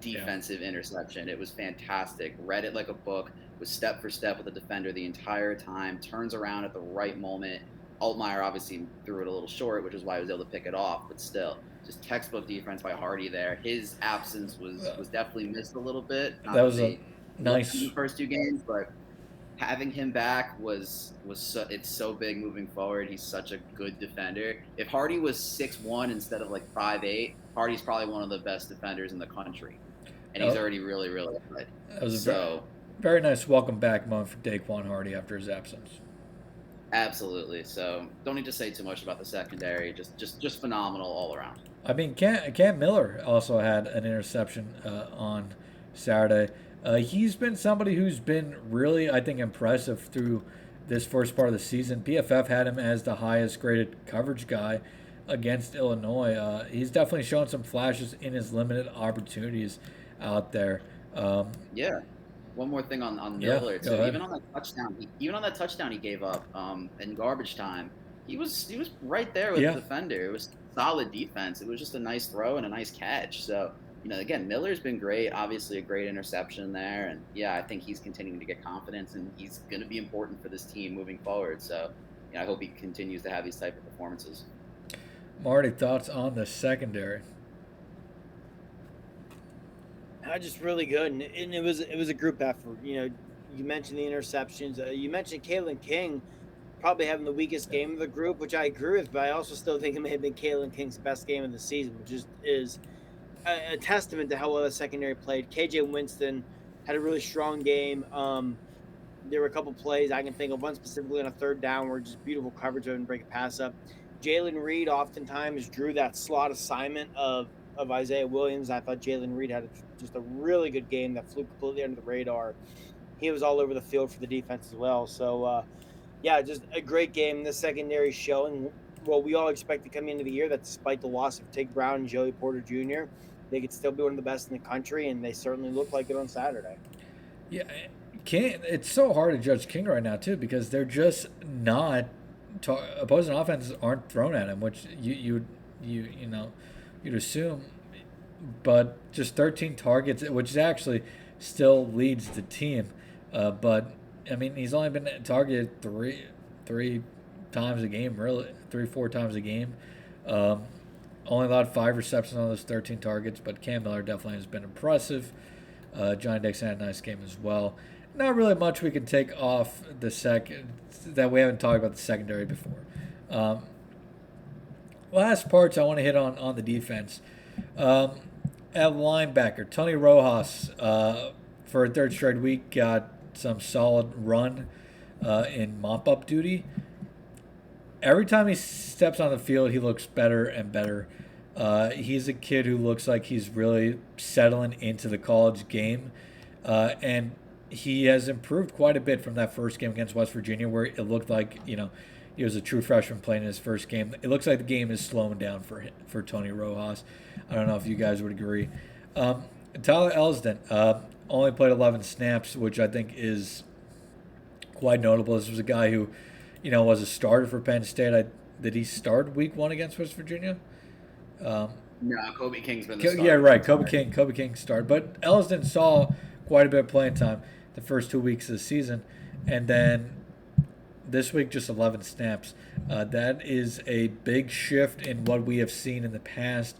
defensive yeah. interception. It was fantastic. Read it like a book. Was step for step with the defender the entire time. Turns around at the right moment Altmyer obviously threw it a little short, which is why he was able to pick it off. But still, just textbook defense by Hardy there. His absence was was definitely missed a little bit. Not that was a nice first two games, but having him back was was so, it's so big moving forward. He's such a good defender. If Hardy was six one instead of like five eight, Hardy's probably one of the best defenders in the country, and he's oh. already really really good. That was a so, very, very nice welcome back moment for Daequan Hardy after his absence. Absolutely. So don't need to say too much about the secondary. Just just just phenomenal all around. I mean, Cam, Cam Miller also had an interception uh, on Saturday. Uh, he's been somebody who's been really, I think, impressive through this first part of the season. PFF had him as the highest graded coverage guy against Illinois. Uh, he's definitely shown some flashes in his limited opportunities out there. Um, yeah one more thing on on Miller yeah, too. Even on that touchdown, he, even on that touchdown he gave up um, in garbage time, he was he was right there with yeah. the defender. It was solid defense. It was just a nice throw and a nice catch. So you know, again, Miller's been great. Obviously, a great interception there, and yeah, I think he's continuing to get confidence, and he's going to be important for this team moving forward. So, you know, I hope he continues to have these type of performances. Marty, thoughts on the secondary? I just really good, and, and it was it was a group effort. You know, you mentioned the interceptions. Uh, you mentioned Kalen King probably having the weakest game of the group, which I agree with, but I also still think it may have been Kalen King's best game of the season, which is is a, a testament to how well the secondary played. KJ Winston had a really strong game. Um, there were a couple plays I can think of, one specifically on a third down where just beautiful coverage and break a pass up. Jaylen Reed oftentimes drew that slot assignment of of Isaiah Williams. I thought Jaylen Reed had a, just a really good game that flew completely under the radar. He was all over the field for the defense as well. So, uh, yeah, just a great game. The secondary showing what we all expected coming into the year that despite the loss of Tig Brown and Joey Porter Jr., they could still be one of the best in the country, and they certainly looked like it on Saturday. Yeah, King. It's so hard to judge King right now too because they're just not. opposing offenses aren't thrown at him, which you you you you know you'd assume, but just 13 targets, which actually still leads the team. Uh, but I mean, he's only been targeted three three times a game, really three four times a game. Um, only allowed five receptions on those 13 targets, but Cam Miller definitely has been impressive. Uh, Johnny Dixon had a nice game as well. Not really much we can take off the second that we haven't talked about the secondary before. Um, last parts I want to hit on on the defense. Um, at linebacker, Tony Rojas uh, for a third straight week got some solid run uh, in mop up duty every time he steps on the field, he looks better and better. Uh, he's a kid who looks like he's really settling into the college game, uh, and he has improved quite a bit from that first game against West Virginia, where it looked like you know he was a true freshman playing in his first game. It looks like the game is slowing down for him, for Tony Rojas. I don't know if you guys would agree. Um, Tyler Elsdon uh, only played 11 snaps, which I think is quite notable. This was a guy who you know, was a starter for Penn State. I, did he start week one against West Virginia? Um, no, Kobe King's been the starter. Yeah, right. Kobe King, Kobe King started, but Elsdon saw quite a bit of playing time the first two weeks of the season, and then this week just 11 snaps. Uh, that is a big shift in what we have seen in the past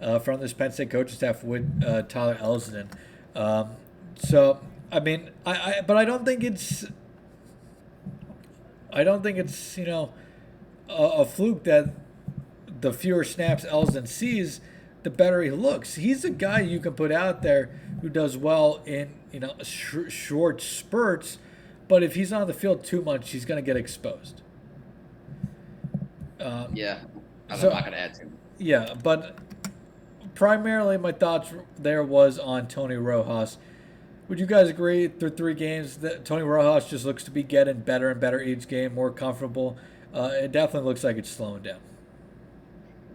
uh, from this Penn State coaching staff with uh, Tyler Elsdon. Um, so, I mean, I, I but I don't think it's I don't think it's you know a, a fluke that the fewer snaps Elsdon sees, the better he looks. He's a guy you can put out there who does well in you know sh- short spurts, but if he's on the field too much, he's going to get exposed. Um, yeah, I'm so, not going to add to. Yeah, but primarily my thoughts there was on Tony Rojas. Would you guys agree through three games that Tony Rojas just looks to be getting better and better each game, more comfortable? Uh, it definitely looks like it's slowing down.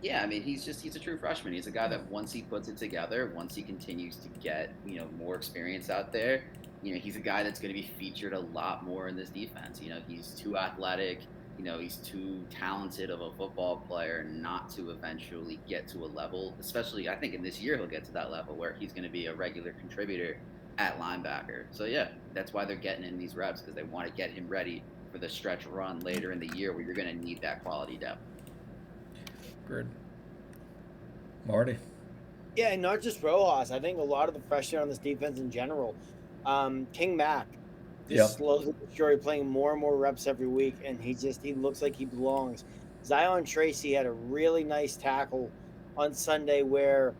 Yeah, I mean, he's just he's a true freshman. He's a guy that once he puts it together, once he continues to get you know more experience out there, you know, he's a guy that's going to be featured a lot more in this defense. You know, he's too athletic. You know, he's too talented of a football player not to eventually get to a level. Especially, I think in this year he'll get to that level where he's going to be a regular contributor at linebacker. So yeah, that's why they're getting in these reps because they want to get him ready for the stretch run later in the year where you're going to need that quality depth. Good. Marty. Yeah, and not just Rojas. I think a lot of the freshmen on this defense in general. Um, King Mack just yep. slowly but surely playing more and more reps every week, and he just he looks like he belongs. Zion Tracy had a really nice tackle on Sunday where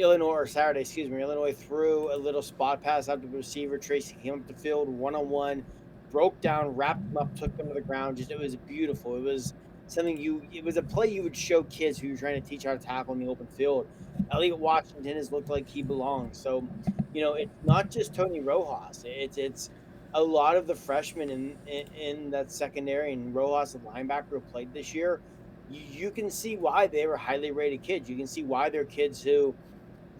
Illinois or Saturday, excuse me, Illinois threw a little spot pass out to the receiver. Tracy came up the field one on one, broke down, wrapped him up, took him to the ground. Just it was beautiful. It was something you. It was a play you would show kids who you're trying to teach how to tackle in the open field. Elliot Washington has looked like he belongs. So, you know, it's not just Tony Rojas. It's it's a lot of the freshmen in in, in that secondary and Rojas, the linebacker who played this year. You, you can see why they were highly rated kids. You can see why they're kids who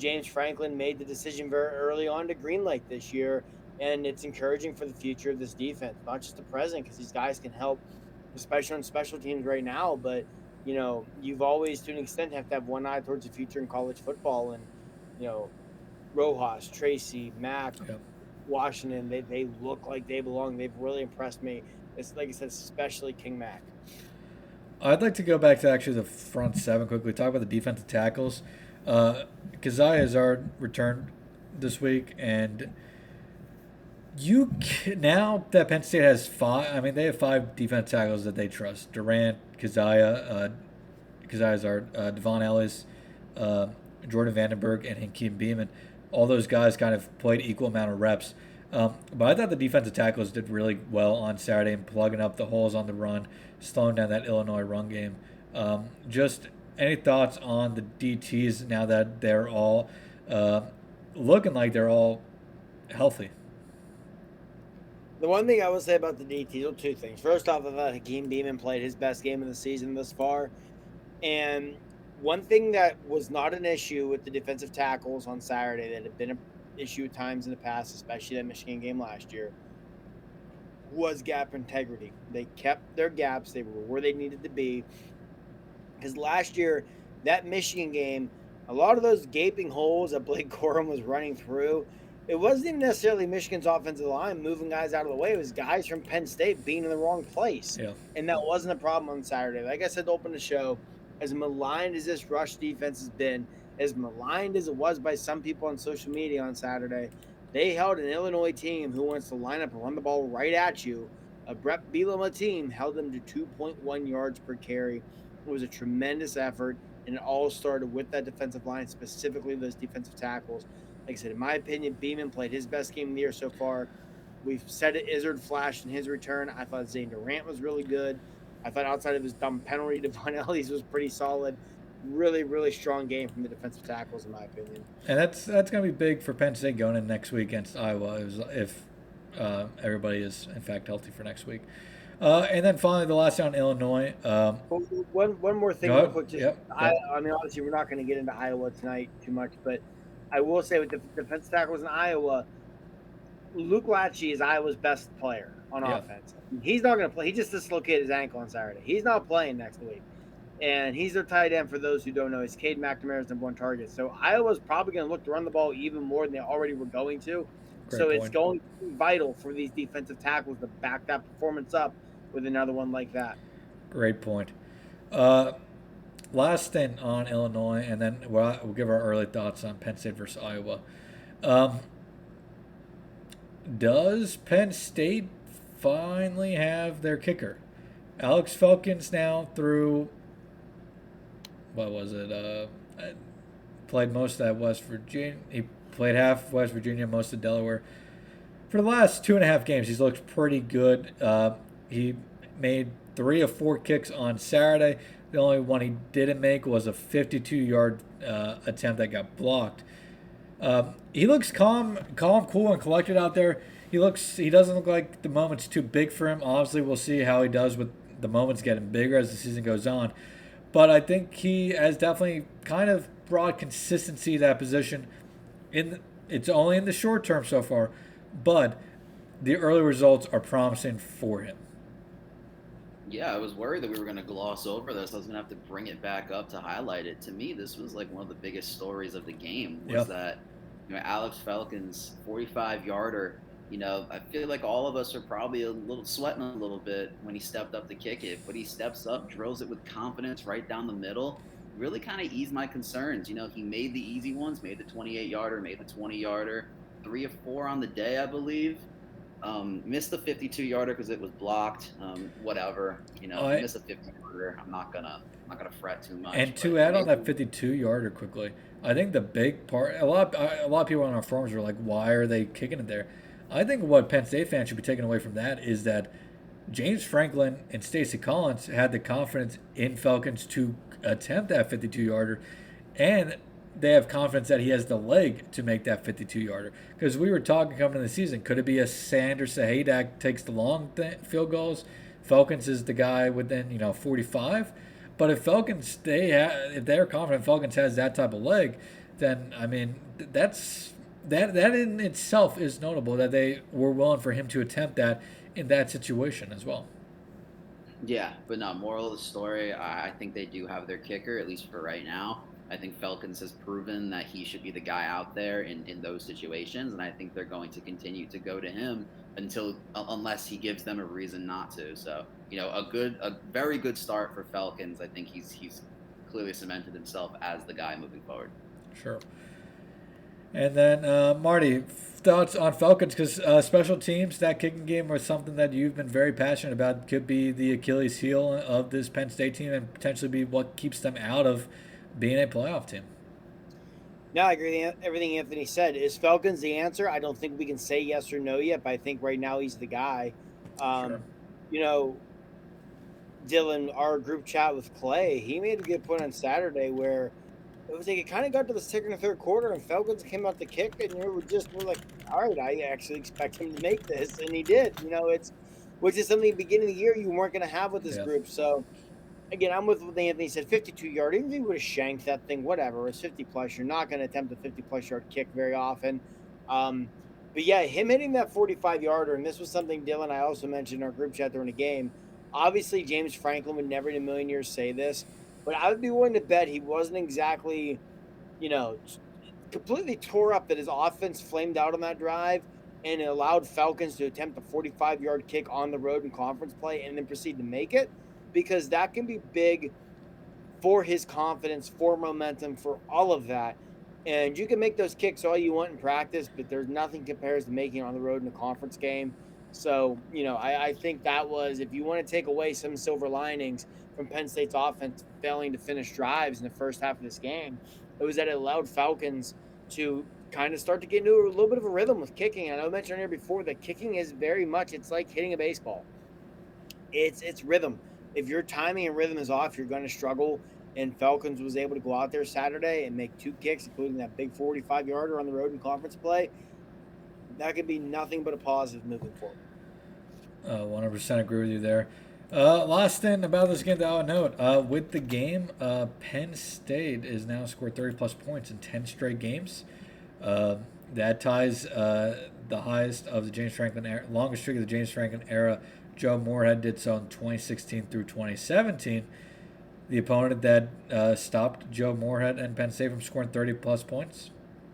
James Franklin made the decision very early on to greenlight this year, and it's encouraging for the future of this defense, not just the present, because these guys can help, especially on special teams right now. But you know, you've always, to an extent, have to have one eye towards the future in college football, and you know, Rojas, Tracy, Mack. Washington, they, they look like they belong. They've really impressed me. It's like I said, especially King Mack. I'd like to go back to actually the front seven quickly. Talk about the defensive tackles. Uh, Coziahr Izzard returned this week, and you can, now that Penn State has five. I mean, they have five defensive tackles that they trust: Durant, Coziahr, uh, Kazai Hazard, uh, Dvon Ellis, uh, Jordan van den Berg, and Hakeem Beamon. All those guys kind of played equal amount of reps. Um, but I thought the defensive tackles did really well on Saturday in plugging up the holes on the run, slowing down that Illinois run game. Um, just any thoughts on the DTs now that they're all uh, looking like they're all healthy? The one thing I will say about the DTs are two things. First off, I thought Hakeem Beamon played his best game of the season thus far. And one thing that was not an issue with the defensive tackles on Saturday that had been an issue at times in the past, especially that Michigan game last year, was gap integrity. They kept their gaps, they were where they needed to be. Because last year, that Michigan game, a lot of those gaping holes that Blake *laughs* Corum was running through, it wasn't even necessarily Michigan's offensive line moving guys out of the way. It was guys from Penn State being in the wrong place. Yeah. And that wasn't a problem on Saturday. Like I said, to open the show, as maligned as this rush defense has been, as maligned as it was by some people on social media on Saturday, they held an Illinois team who wants to line up and run the ball right at you. A Bret Bielema team held them to 2.1 yards per carry. It was a tremendous effort, and it all started with that defensive line, specifically those defensive tackles. Like I said, in my opinion, Beamon played his best game of the year so far. We've said it, Izzard flashed in his return. I thought Zane Durant was really good. I thought outside of his dumb penalty, *laughs* Dvon Ellis was pretty solid. Really, really strong game from the defensive tackles, in my opinion. And that's that's going to be big for Penn State going in next week against Iowa if uh, everybody is in fact healthy for next week. Uh, and then finally, the last down, Illinois. Um, one one more thing, real quick. Just, Yep, I, yep. I mean, obviously, we're not going to get into Iowa tonight too much, but I will say with the defensive tackles in Iowa, Luke Lachey is Iowa's best player on Yeah. offense. He's not going to play. He just dislocated his ankle on Saturday. He's not playing next week. And he's their tight end for those who don't know. He's Cade McNamara's number one target. So Iowa's probably going to look to run the ball even more than they already were going to. Great so it's going to be vital for these defensive tackles to back that performance up with another one like that. Great point. Uh, last thing on Illinois, and then we'll, we'll give our early thoughts on Penn State versus Iowa. Um, does Penn State finally have their kicker? Alex Felkins now through what was it? Uh, uh, played most of that West Virginia. He played half West Virginia, most of Delaware. For the last two and a half games, he's looked pretty good. Uh, he made three of four kicks on Saturday. The only one he didn't make was a 52-yard uh, attempt that got blocked. Um, he looks calm, calm, cool, and collected out there. He looks. He doesn't look like the moment's too big for him. Obviously, we'll see how he does with the moments getting bigger as the season goes on. But I think he has definitely kind of brought consistency to that position. In it's only in the short term so far, but the early results are promising for him. Yeah, I was worried that we were going to gloss over this. I was going to have to bring it back up to highlight it. To me, this was like one of the biggest stories of the game. Was Yep. that you know Alex Felkins 45 yarder? You know, I feel like all of us are probably a little sweating a little bit when he stepped up to kick it, but he steps up, drills it with confidence right down the middle. Really kind of eased my concerns. You know, he made the easy ones, made the 28 yarder, made the 20 yarder, three or four on the day, I believe. Um, missed the 52 yarder because it was blocked. Um, whatever, you know, I- missed a 50 yarder. I'm not gonna, I'm not gonna fret too much. And to add on that 52 yarder quickly, I think the big part, a lot, a lot of people on our forums were like, "Why are they kicking it there?" I think what Penn State fans should be taking away from that is that James Franklin and Stacy Collins had the confidence in Felkins to attempt that 52 yarder, and they have confidence that he has the leg to make that 52 yarder. Because we were talking coming into the season, could it be a Sanders Sahaydak takes the long th- field goals? Felkins is the guy within you know 45. But if Felkins they ha- if they're confident Felkins has that type of leg, then I mean th- that's that that in itself is notable that they were willing for him to attempt that in that situation as well. Yeah, but not Moral of the story, I think they do have their kicker at least for right now. I think Felkins has proven that he should be the guy out there in, in those situations, and I think they're going to continue to go to him until uh, unless he gives them a reason not to. So you know, a good, a very good start for Felkins. I think he's he's clearly cemented himself as the guy moving forward. Sure. And then uh, Marty, thoughts on Felkins? Because uh, special teams, that kicking game was something that you've been very passionate about. Could be the Achilles heel of this Penn State team, and potentially be what keeps them out of being a playoff team. No, I agree with everything Anthony said. Is Felkins the answer? I don't think we can say yes or no yet, but I think right now he's the guy. Um, sure. You know, Dylan, our group chat with Clay, he made a good point on Saturday where it was like it kind of got to the second or third quarter, and Felkins came out to kick, and you were just we're like, all right, I actually expect him to make this, and he did. You know, it's which is something beginning of the year you weren't going to have with this yeah. group. So again, I'm with what Anthony said. 52 yard, even if he would have shanked that thing, whatever. It's 50 plus. You're not going to attempt a 50 plus yard kick very often. Um, but yeah, him hitting that 45 yarder, and this was something Dylan I also mentioned in our group chat during the game. Obviously, James Franklin would never in a million years say this, but I would be willing to bet he wasn't exactly, you know, completely tore up that his offense flamed out on that drive and allowed Felkins to attempt a 45 yard kick on the road in conference play and then proceed to make it because that can be big for his confidence, for momentum, for all of that. And you can make those kicks all you want in practice, but there's nothing compares to making it on the road in a conference game. So, you know, I, I think that was, if you want to take away some silver linings from Penn State's offense failing to finish drives in the first half of this game, it was that it allowed Felkins to kind of start to get into a little bit of a rhythm with kicking. And I mentioned earlier before that kicking is very much, it's like hitting a baseball. It's it's rhythm. If your timing and rhythm is off, you're going to struggle. And Felkins was able to go out there Saturday and make two kicks, including that big 45 yarder on the road in conference play that could be nothing but a positive moving forward. Uh, 100% agree with you there. Uh, last thing about this game that I'll note uh, with the game, uh, Penn State is now scored 30 plus points in 10 straight games. Uh, that ties uh, the highest of the James Franklin era, longest streak of the James Franklin era. Joe Moorhead did so in 2016 through 2017. The opponent that uh, stopped Joe Moorhead and Penn State from scoring 30 plus points,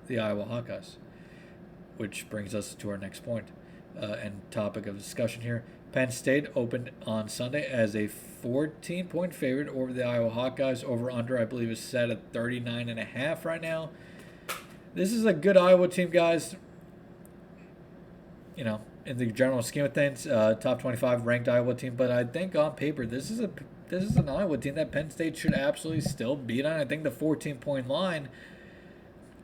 the Iowa Hawkeyes which brings us to our next point, uh, and topic of discussion here. Penn State opened on Sunday as a 14 point favorite over the Iowa Hawkeyes. Over under, I believe, is set at 39 and a half right now. This is a good Iowa team, guys. You know, in the general scheme of things, uh, top 25 ranked Iowa team. But I think on paper, this is a this is an Iowa team that Penn State should absolutely still beat on. I think the 14 point line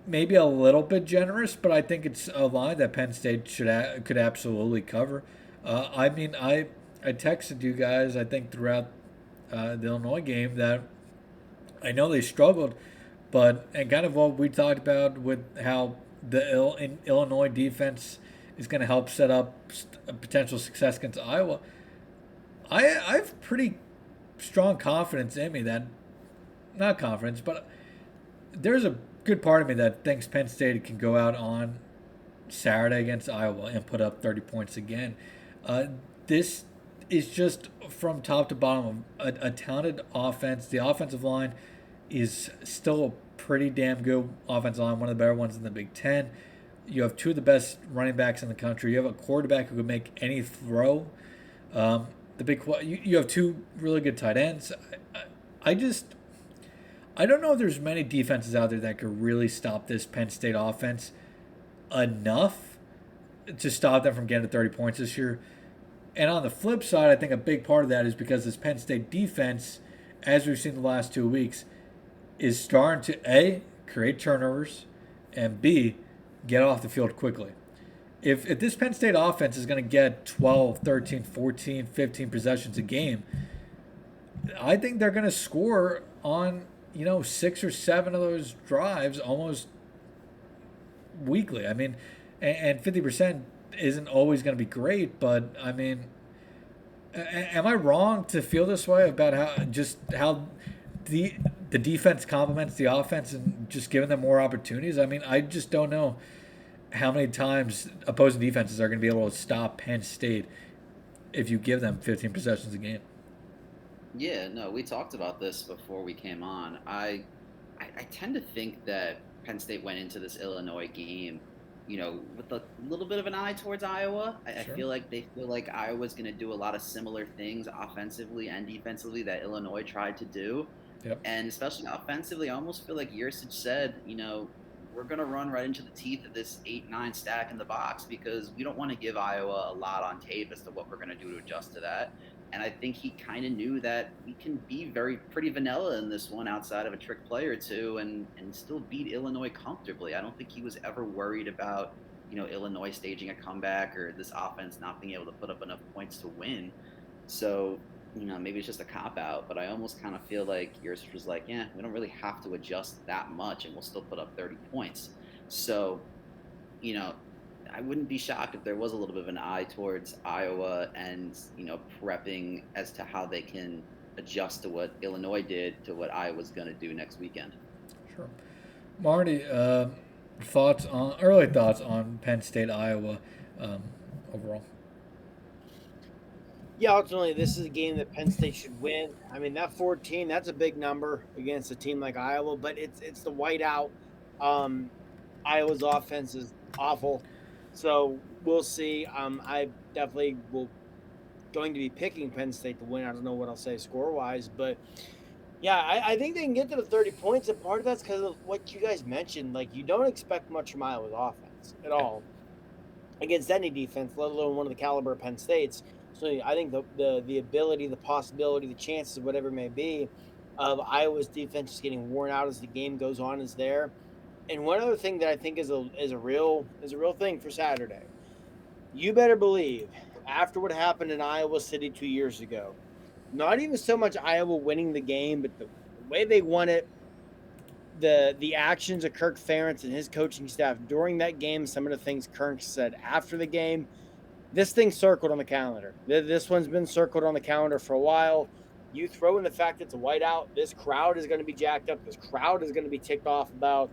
maybe a little bit generous, but I think it's a line that Penn State should a- could absolutely cover. Uh, I mean, I I texted you guys I think throughout uh, the Illinois game that I know they struggled, but and kind of what we talked about with how the Il- Illinois defense is going to help set up st- potential success against Iowa. I I have pretty strong confidence in me that not confidence, but there's a good part of me that thinks Penn State can go out on Saturday against Iowa and put up 30 points again. Uh, this is just from top to bottom a, a talented offense. The offensive line is still a pretty damn good offensive line, one of the better ones in the Big Ten. You have two of the best running backs in the country. You have a quarterback who can make any throw. Um, the big you, you have two really good tight ends. I, I, I just I don't know if there's many defenses out there that could really stop this Penn State offense enough to stop them from getting to 30 points this year. And on the flip side, I think a big part of that is because this Penn State defense, as we've seen the last two weeks, is starting to A, create turnovers, and B, get off the field quickly. If, if this Penn State offense is going to get 12, 13, 14, 15 possessions a game, I think they're going to score on you know, six or seven of those drives almost weekly. I mean, and fifty percent isn't always going to be great, but I mean, am I wrong to feel this way about how just how the the defense complements the offense and just giving them more opportunities? I mean, I just don't know how many times opposing defenses are going to be able to stop Penn State if you give them 15 possessions a game. Yeah, no, we talked about this before we came on. I, I I tend to think that Penn State went into this Illinois game, you know, with a little bit of an eye towards Iowa. I, Sure. I feel like they feel like Iowa's going to do a lot of similar things offensively and defensively that Illinois tried to do. Yep. And especially offensively, I almost feel like Yurcich said, you know, we're going to run right into the teeth of this 8 9 stack in the box because we don't want to give Iowa a lot on tape as to what we're going to do to adjust to that. And I think he kind of knew that we can be very pretty vanilla in this one outside of a trick play or two and, and still beat Illinois comfortably. I don't think he was ever worried about, you know, Illinois staging a comeback or this offense not being able to put up enough points to win. So, you know, maybe it's just a cop out, but I almost kind of feel like yours was like, yeah, we don't really have to adjust that much and we'll still put up 30 points. So, you know, I wouldn't be shocked if there was a little bit of an eye towards Iowa and, you know, prepping as to how they can adjust to what Illinois did to what Iowa's going to do next weekend. Sure. Marty, uh, thoughts on early thoughts on Penn State Iowa um, overall? Yeah, ultimately, this is a game that Penn State should win. I mean, that 14, that's a big number against a team like Iowa, but it's it's the whiteout. Um, Iowa's offense is awful, so we'll see. Um, I definitely will going to be picking Penn State to win. I don't know what I'll say score wise, but yeah, I, I think they can get to the 30 points, and part of that's because of what you guys mentioned. Like, you don't expect much from Iowa's offense at all against any defense, let alone one of the caliber of Penn State's. I think the, the the ability, the possibility, the chances, whatever it may be, of Iowa's defense just getting worn out as the game goes on is there. And one other thing that I think is a is a real is a real thing for Saturday. You better believe after what happened in Iowa City two years ago, not even so much Iowa winning the game, but the, the way they won it, the the actions of Kirk Ferentz and his coaching staff during that game, some of the things Kirk said after the game this thing's circled on the calendar. This one's been circled on the calendar for a while. You throw in the fact that it's a whiteout, this crowd is going to be jacked up. This crowd is going to be ticked off about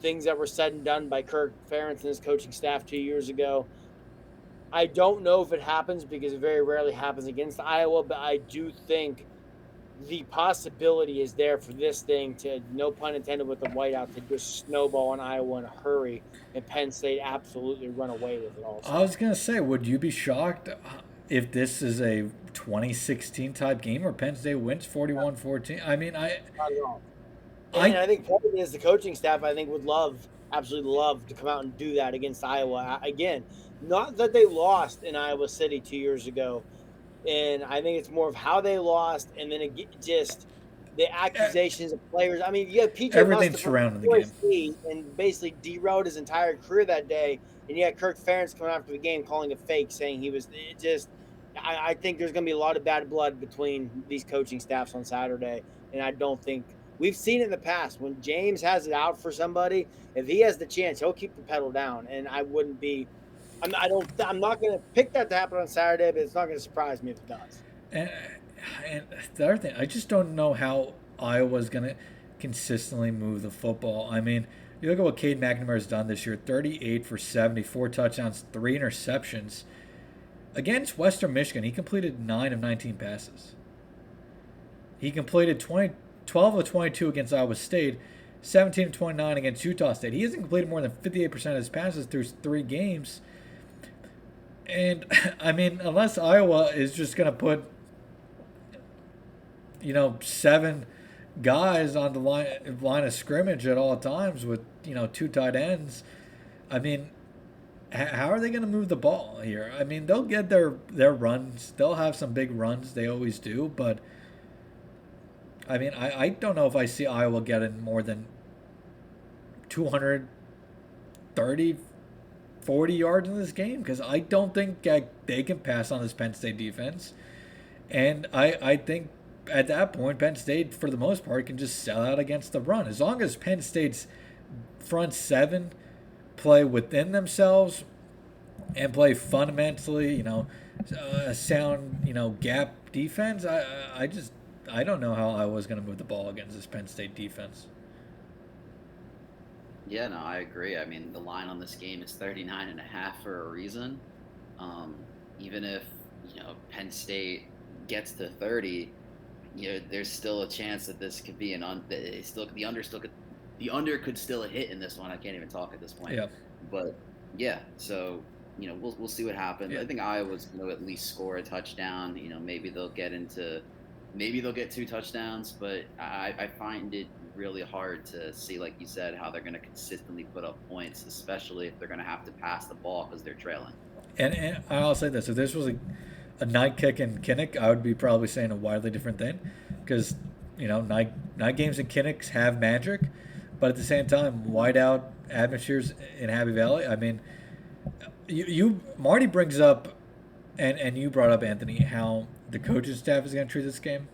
things that were said and done by Kirk Ferentz and his coaching staff two years ago. I don't know if it happens because it very rarely happens against Iowa, but I do think the possibility is there for this thing to, no pun intended with the whiteout, to just snowball on Iowa in a hurry and Penn State absolutely run away with it all. I was gonna say, would you be shocked uh, if this is a 2016 type game where Penn State wins 41-14? I mean, I Not at all. I- I, think part of it is the coaching staff. I think would love, absolutely love to come out and do that against Iowa again. Not that they lost in Iowa City two years ago, and I think it's more of how they lost, and then it just the accusations of players. I mean, you have PJ Everything surrounding the game. And basically derailed his entire career that day, and you had Kirk Ferentz coming after the game calling it fake, saying he was it just. I, I think there's going to be a lot of bad blood between these coaching staffs on Saturday, and I don't think we've seen it in the past when James has it out for somebody. If he has the chance, he'll keep the pedal down, and I wouldn't be. I'm, I don't. I'm not going to pick that to happen on Saturday, but it's not going to surprise me if it does. And, and the other thing, I just don't know how Iowa's going to consistently move the football. I mean, you look at what Cade McNamara has done this year 38 for 70, four touchdowns, three interceptions. Against Western Michigan, he completed 9 of 19 passes. He completed 20, 12 of 22 against Iowa State, 17 of 29 against Utah State. He hasn't completed more than 58% of his passes through three games. And, *laughs* I mean, unless Iowa is just going to put you know, seven guys on the line line of scrimmage at all times with you know two tight ends. I mean, how are they going to move the ball here? I mean, they'll get their their runs. They'll have some big runs. They always do, but I mean, I, I don't know if I see Iowa getting more than 230, 40 yards in this game because I don't think uh, they can pass on this Penn State defense. And I, I think at that point, Penn State, for the most part, can just sell out against the run. As long as Penn State's front seven play within themselves and play fundamentally, you know, uh, sound, you know, gap defense, I, I just, I don't know how Iowa's going to move the ball against this Penn State defense. Yeah, no, I agree. I mean, the line on this game is 39 and a half for a reason. Um, even if, you know, Penn State gets to 30, you know, there's still a chance that this could be an un. Still the under still could the under could still hit in this one. I can't even talk at this point. Yeah. But yeah, so you know we'll we'll see what happens. Yeah. I think Iowa's going to at least score a touchdown. You know maybe they'll get into maybe they'll get two touchdowns, but I, I find it really hard to see, like you said, how they're going to consistently put up points, especially if they're going to have to pass the ball because they're trailing. And, and I'll say this: if this was a, a night kick in Kinnick, I would be probably saying a widely different thing, because you know night night games in Kinnick have magic, but at the same time, whiteout atmospheres in Happy Valley. I mean, you, you Marty brings up, and and you brought up Anthony how the coaching staff is going to treat this game.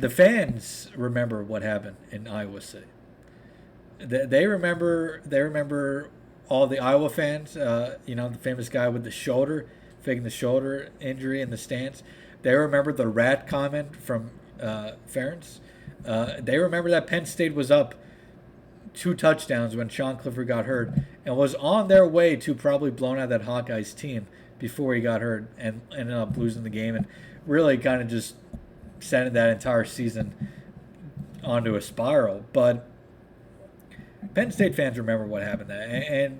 The fans remember what happened in Iowa City. They, they remember. They remember all the Iowa fans, uh, you know, the famous guy with the shoulder, faking the shoulder injury in the stands. They remember the rat comment from uh, Ferentz. Uh, they remember that Penn State was up two touchdowns when Sean Clifford got hurt and was on their way to probably blowing out that Hawkeyes team before he got hurt and ended up losing the game and really kind of just sending that entire season onto a spiral. But Penn State fans remember what happened there, and, and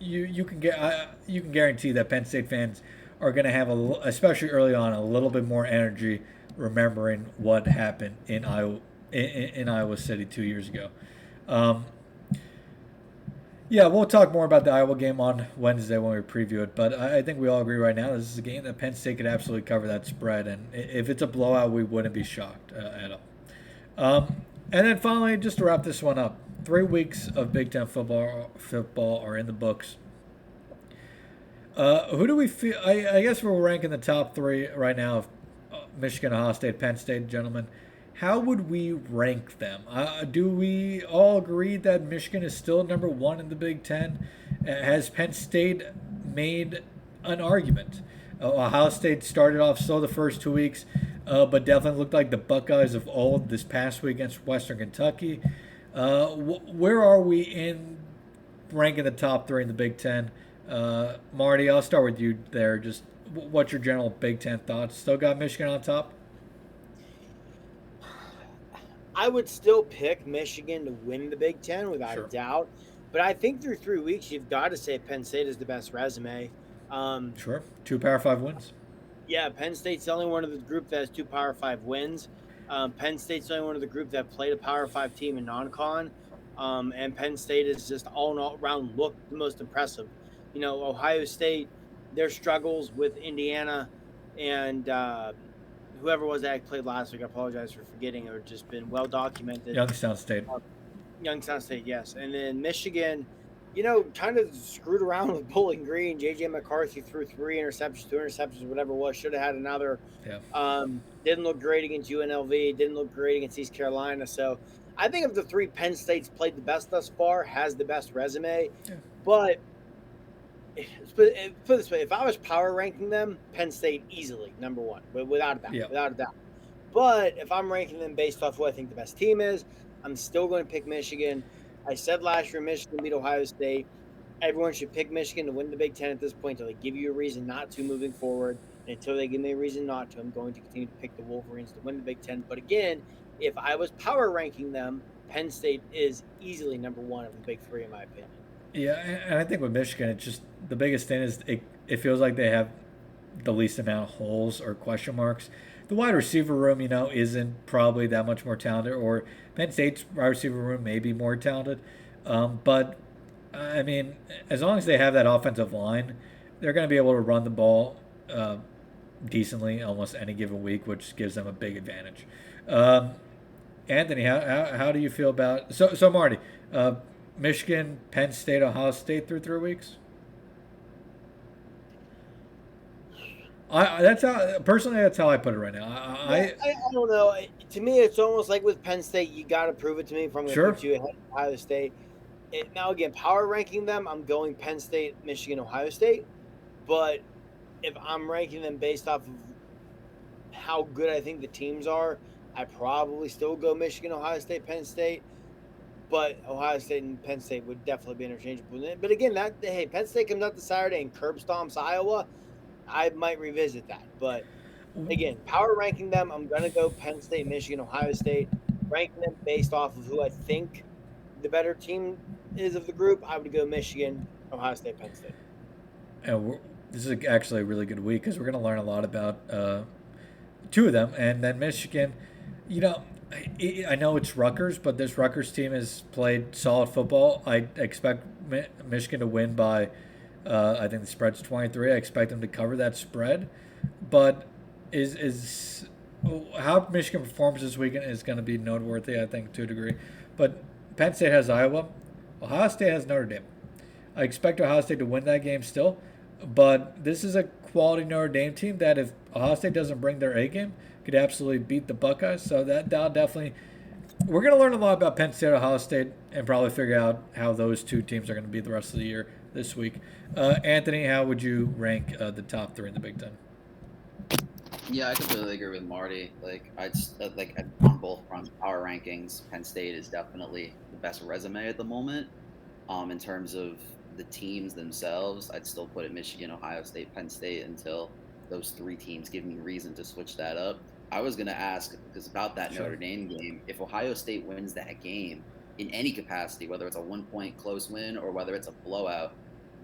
you you can get uh, you can guarantee that Penn State fans are going to have a especially early on a little bit more energy remembering what happened in Iowa in, in Iowa City two years ago. Um, yeah, we'll talk more about the Iowa game on Wednesday when we preview it. But I, think we all agree right now this is a game that Penn State could absolutely cover that spread, and if it's a blowout, we wouldn't be shocked uh, at all. Um, and then finally, just to wrap this one up, three weeks of Big Ten football football are in the books. Uh, who do we feel? I, I, guess we're ranking the top three right now of uh, Michigan, Ohio State, Penn State, gentlemen. How would we rank them? Uh, do we all agree that Michigan is still number one in the Big Ten? Has Penn State made an argument? Uh, Ohio State started off slow the first two weeks, uh, but definitely looked like the Buckeyes of old this past week against Western Kentucky. Uh, wh- where are we in ranking the top three in the Big Ten? Uh, Marty, I'll start with you there. Just what's your general Big Ten thoughts? Still got Michigan on top? I would still pick Michigan to win the Big Ten without Sure. a doubt. But I think through three weeks, you've got to say Penn State is the best resume. Um, Sure. Two Power Five wins. yeah, Penn State's the only one of the group that has two Power Five wins. Um, Penn State's the only one of the group that played a Power Five team in non-con, um, and Penn State is just all in all around look the most impressive. You know, Ohio State, their struggles with Indiana, and uh, whoever was that played last week. I apologize for forgetting. It just been well documented. Youngstown State. Youngstown State, yes. And then Michigan, you know, kind of screwed around with Bowling Green. JJ McCarthy threw three interceptions, two interceptions, whatever it was. Should have had another. Yeah. Um, didn't look great against UNLV. Didn't look great against East Carolina. So I think of the three, Penn State's played the best thus far, has the best resume. Yeah. But put it this way: if I was power ranking them, Penn State easily number one, wi- without a doubt, Yeah. without a doubt. But if I'm ranking them based off who I think the best team is, I'm still going to pick Michigan. I said last year Michigan beat Ohio State. Everyone should pick Michigan to win the Big Ten at this point until they give you a reason not to moving forward. And until they give me a reason not to, I'm going to continue to pick the Wolverines to win the Big Ten. But again, if I was power ranking them, Penn State is easily number one of the big three, in my opinion. Yeah, and I think with Michigan, it's just the biggest thing is it, it feels like they have the least amount of holes or question marks. The wide receiver room, you know, isn't probably that much more talented, or Penn State's wide receiver room may be more talented. Um, but, I mean, as long as they have that offensive line, they're going to be able to run the ball uh, decently almost any given week, which gives them a big advantage. Um, Anthony, how, how, how do you feel about so so Marty, uh, Michigan, Penn State, Ohio State through three weeks? I that's how personally that's how I put it right now. I, I I, I, don't know. To me, it's almost like with Penn State, you got to prove it to me if I'm going to Sure. put you ahead of Ohio State. It, now, again, power ranking them, I'm going Penn State, Michigan, Ohio State. But if I'm ranking them based off of how good I think the teams are, I probably still go Michigan, Ohio State, Penn State. But Ohio State and Penn State would definitely be interchangeable. But again, that hey, Penn State comes out this Saturday and curb stomps Iowa. I might revisit that. But again, power ranking them, I'm gonna go Penn State, Michigan, Ohio State. ranking them based off of who I think the better team is of the group, I would go Michigan, Ohio State, Penn State. And this is actually a really good week because we're going to learn a lot about uh, two of them, and then Michigan. You know, I, know it's Rutgers, but this Rutgers team has played solid football. I expect Michigan to win by. Uh, I think the spread's 23. I expect them to cover that spread, but is is how Michigan performs this weekend is going to be noteworthy. I think to a degree, but Penn State has Iowa. Ohio State has Notre Dame. I expect Ohio State to win that game still, but this is a quality Notre Dame team that if Ohio State doesn't bring their A game, could absolutely beat the Buckeyes. So that that'll definitely. We're going to learn a lot about Penn State, Ohio State, and probably figure out how those two teams are going to be the rest of the year this week. Uh, Anthony, how would you rank uh, the top three in the Big Ten? Yeah, I completely agree with Marty. Like, I'd uh, like on both fronts, power rankings, Penn State is definitely the best resume at the moment. Um, in terms of the teams themselves, I'd still put it Michigan, Ohio State, Penn State until those three teams give me reason to switch that up. I was going to ask because about that sure. Notre Dame game, if Ohio State wins that game in any capacity, whether it's a one point close win or whether it's a blowout,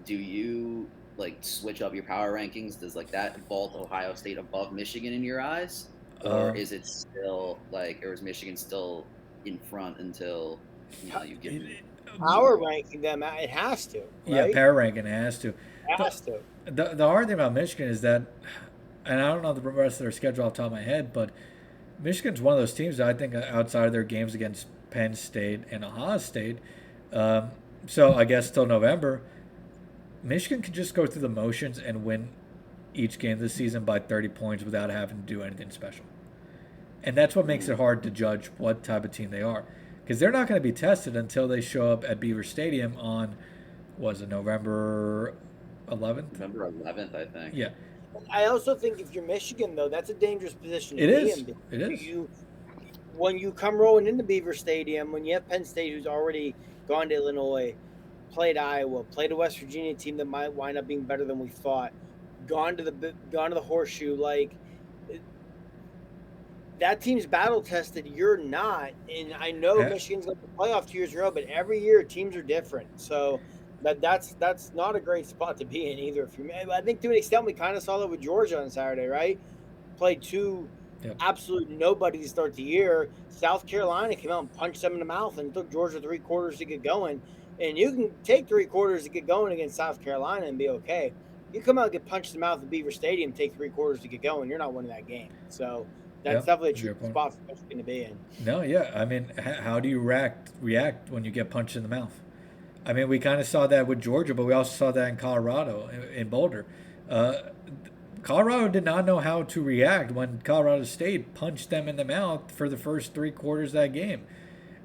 do you like switch up your power rankings? Does like that vault Ohio State above Michigan in your eyes, or uh, is it still like, or is Michigan still in front until you know you get power ranking them? It has to. Right? Yeah, power ranking it has to. It has to. The, the hard thing about Michigan is that, and I don't know the rest of their schedule off the top of my head, but Michigan's one of those teams that I think outside of their games against Penn State and Ohio State. Um, so I guess till November, Michigan can just go through the motions and win each game this season by 30 points without having to do anything special. And that's what makes it hard to judge what type of team they are. Because they're not going to be tested until they show up at Beaver Stadium on, was it November 11th? November 11th, I think. Yeah. I also think if you're Michigan, though, that's a dangerous position to it be is. in. It is. You, when you come rolling into Beaver Stadium, when you have Penn State, who's already gone to Illinois, played Iowa, played a West Virginia team that might wind up being better than we thought, gone to the gone to the horseshoe. Like that team's battle tested. You're not, and I know yeah. Michigan's got the playoff two years in a row, but every year teams are different. So that that's that's not a great spot to be in either. If you, I think to an extent we kind of saw that with Georgia on Saturday, right? Played two yep. absolute nobody to start the year. South Carolina came out and punched them in the mouth and took Georgia three quarters to get going. And you can take three quarters to get going against South Carolina and be okay. You come out and get punched in the mouth at Beaver Stadium, take three quarters to get going, you're not winning that game. So that's yep, definitely a true spot for to be in. No, yeah. I mean, how do you react react when you get punched in the mouth? I mean, we kind of saw that with Georgia, but we also saw that in Colorado, in Boulder. Uh, Colorado did not know how to react when Colorado State punched them in the mouth for the first three quarters of that game.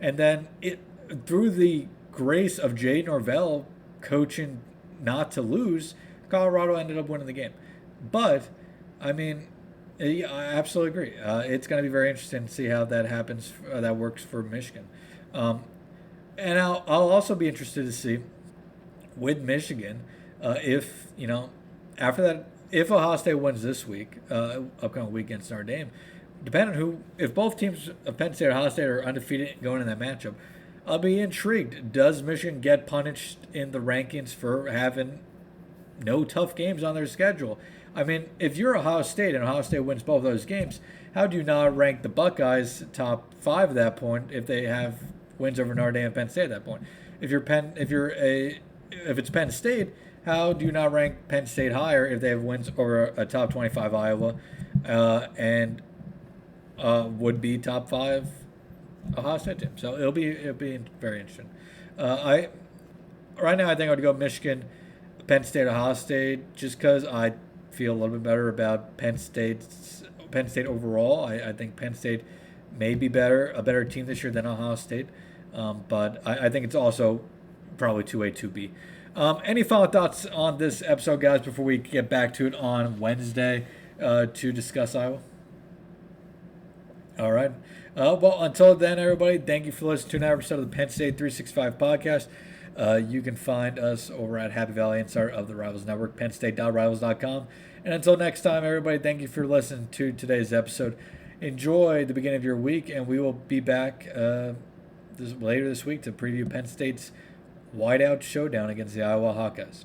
And then it through the grace of Jay Norvell coaching not to lose, Colorado ended up winning the game. But, I mean, I absolutely agree. Uh, it's going to be very interesting to see how that happens, uh, that works for Michigan. Um, and I'll, I'll also be interested to see with Michigan uh, if, you know, after that, if Ohio State wins this week, uh, upcoming week against Notre Dame, depending who, if both teams, of Penn State or Ohio State, are undefeated going in that matchup, I'll be intrigued. Does Michigan get punished in the rankings for having no tough games on their schedule? I mean, if you're Ohio State and Ohio State wins both of those games, how do you not rank the Buckeyes top five at that point if they have wins over Notre Dame and Penn State at that point? If you're Penn, if you're a, if it's Penn State, how do you not rank Penn State higher if they have wins over a top 25 Iowa, uh, and uh, would be top five Ohio State team. So it'll be it'll be very interesting. Uh, I right now I think I would go Michigan, Penn State, Ohio State, just because I feel a little bit better about Penn State's Penn State overall. I, I think Penn State may be better a better team this year than Ohio State, um, but I, I, think it's also probably two A two B. Um, any final thoughts on this episode, guys, before we get back to it on Wednesday uh, to discuss Iowa? All right. Uh, well, until then, everybody, thank you for listening to another episode of the Penn State 365 podcast. Uh, you can find us over at Happy Valley Insider of the Rivals Network, pennstate.rivals.com. And until next time, everybody, thank you for listening to today's episode. enjoy the beginning of your week, and we will be back uh, this, later this week to preview Penn State's whiteout showdown against the Iowa Hawkeyes.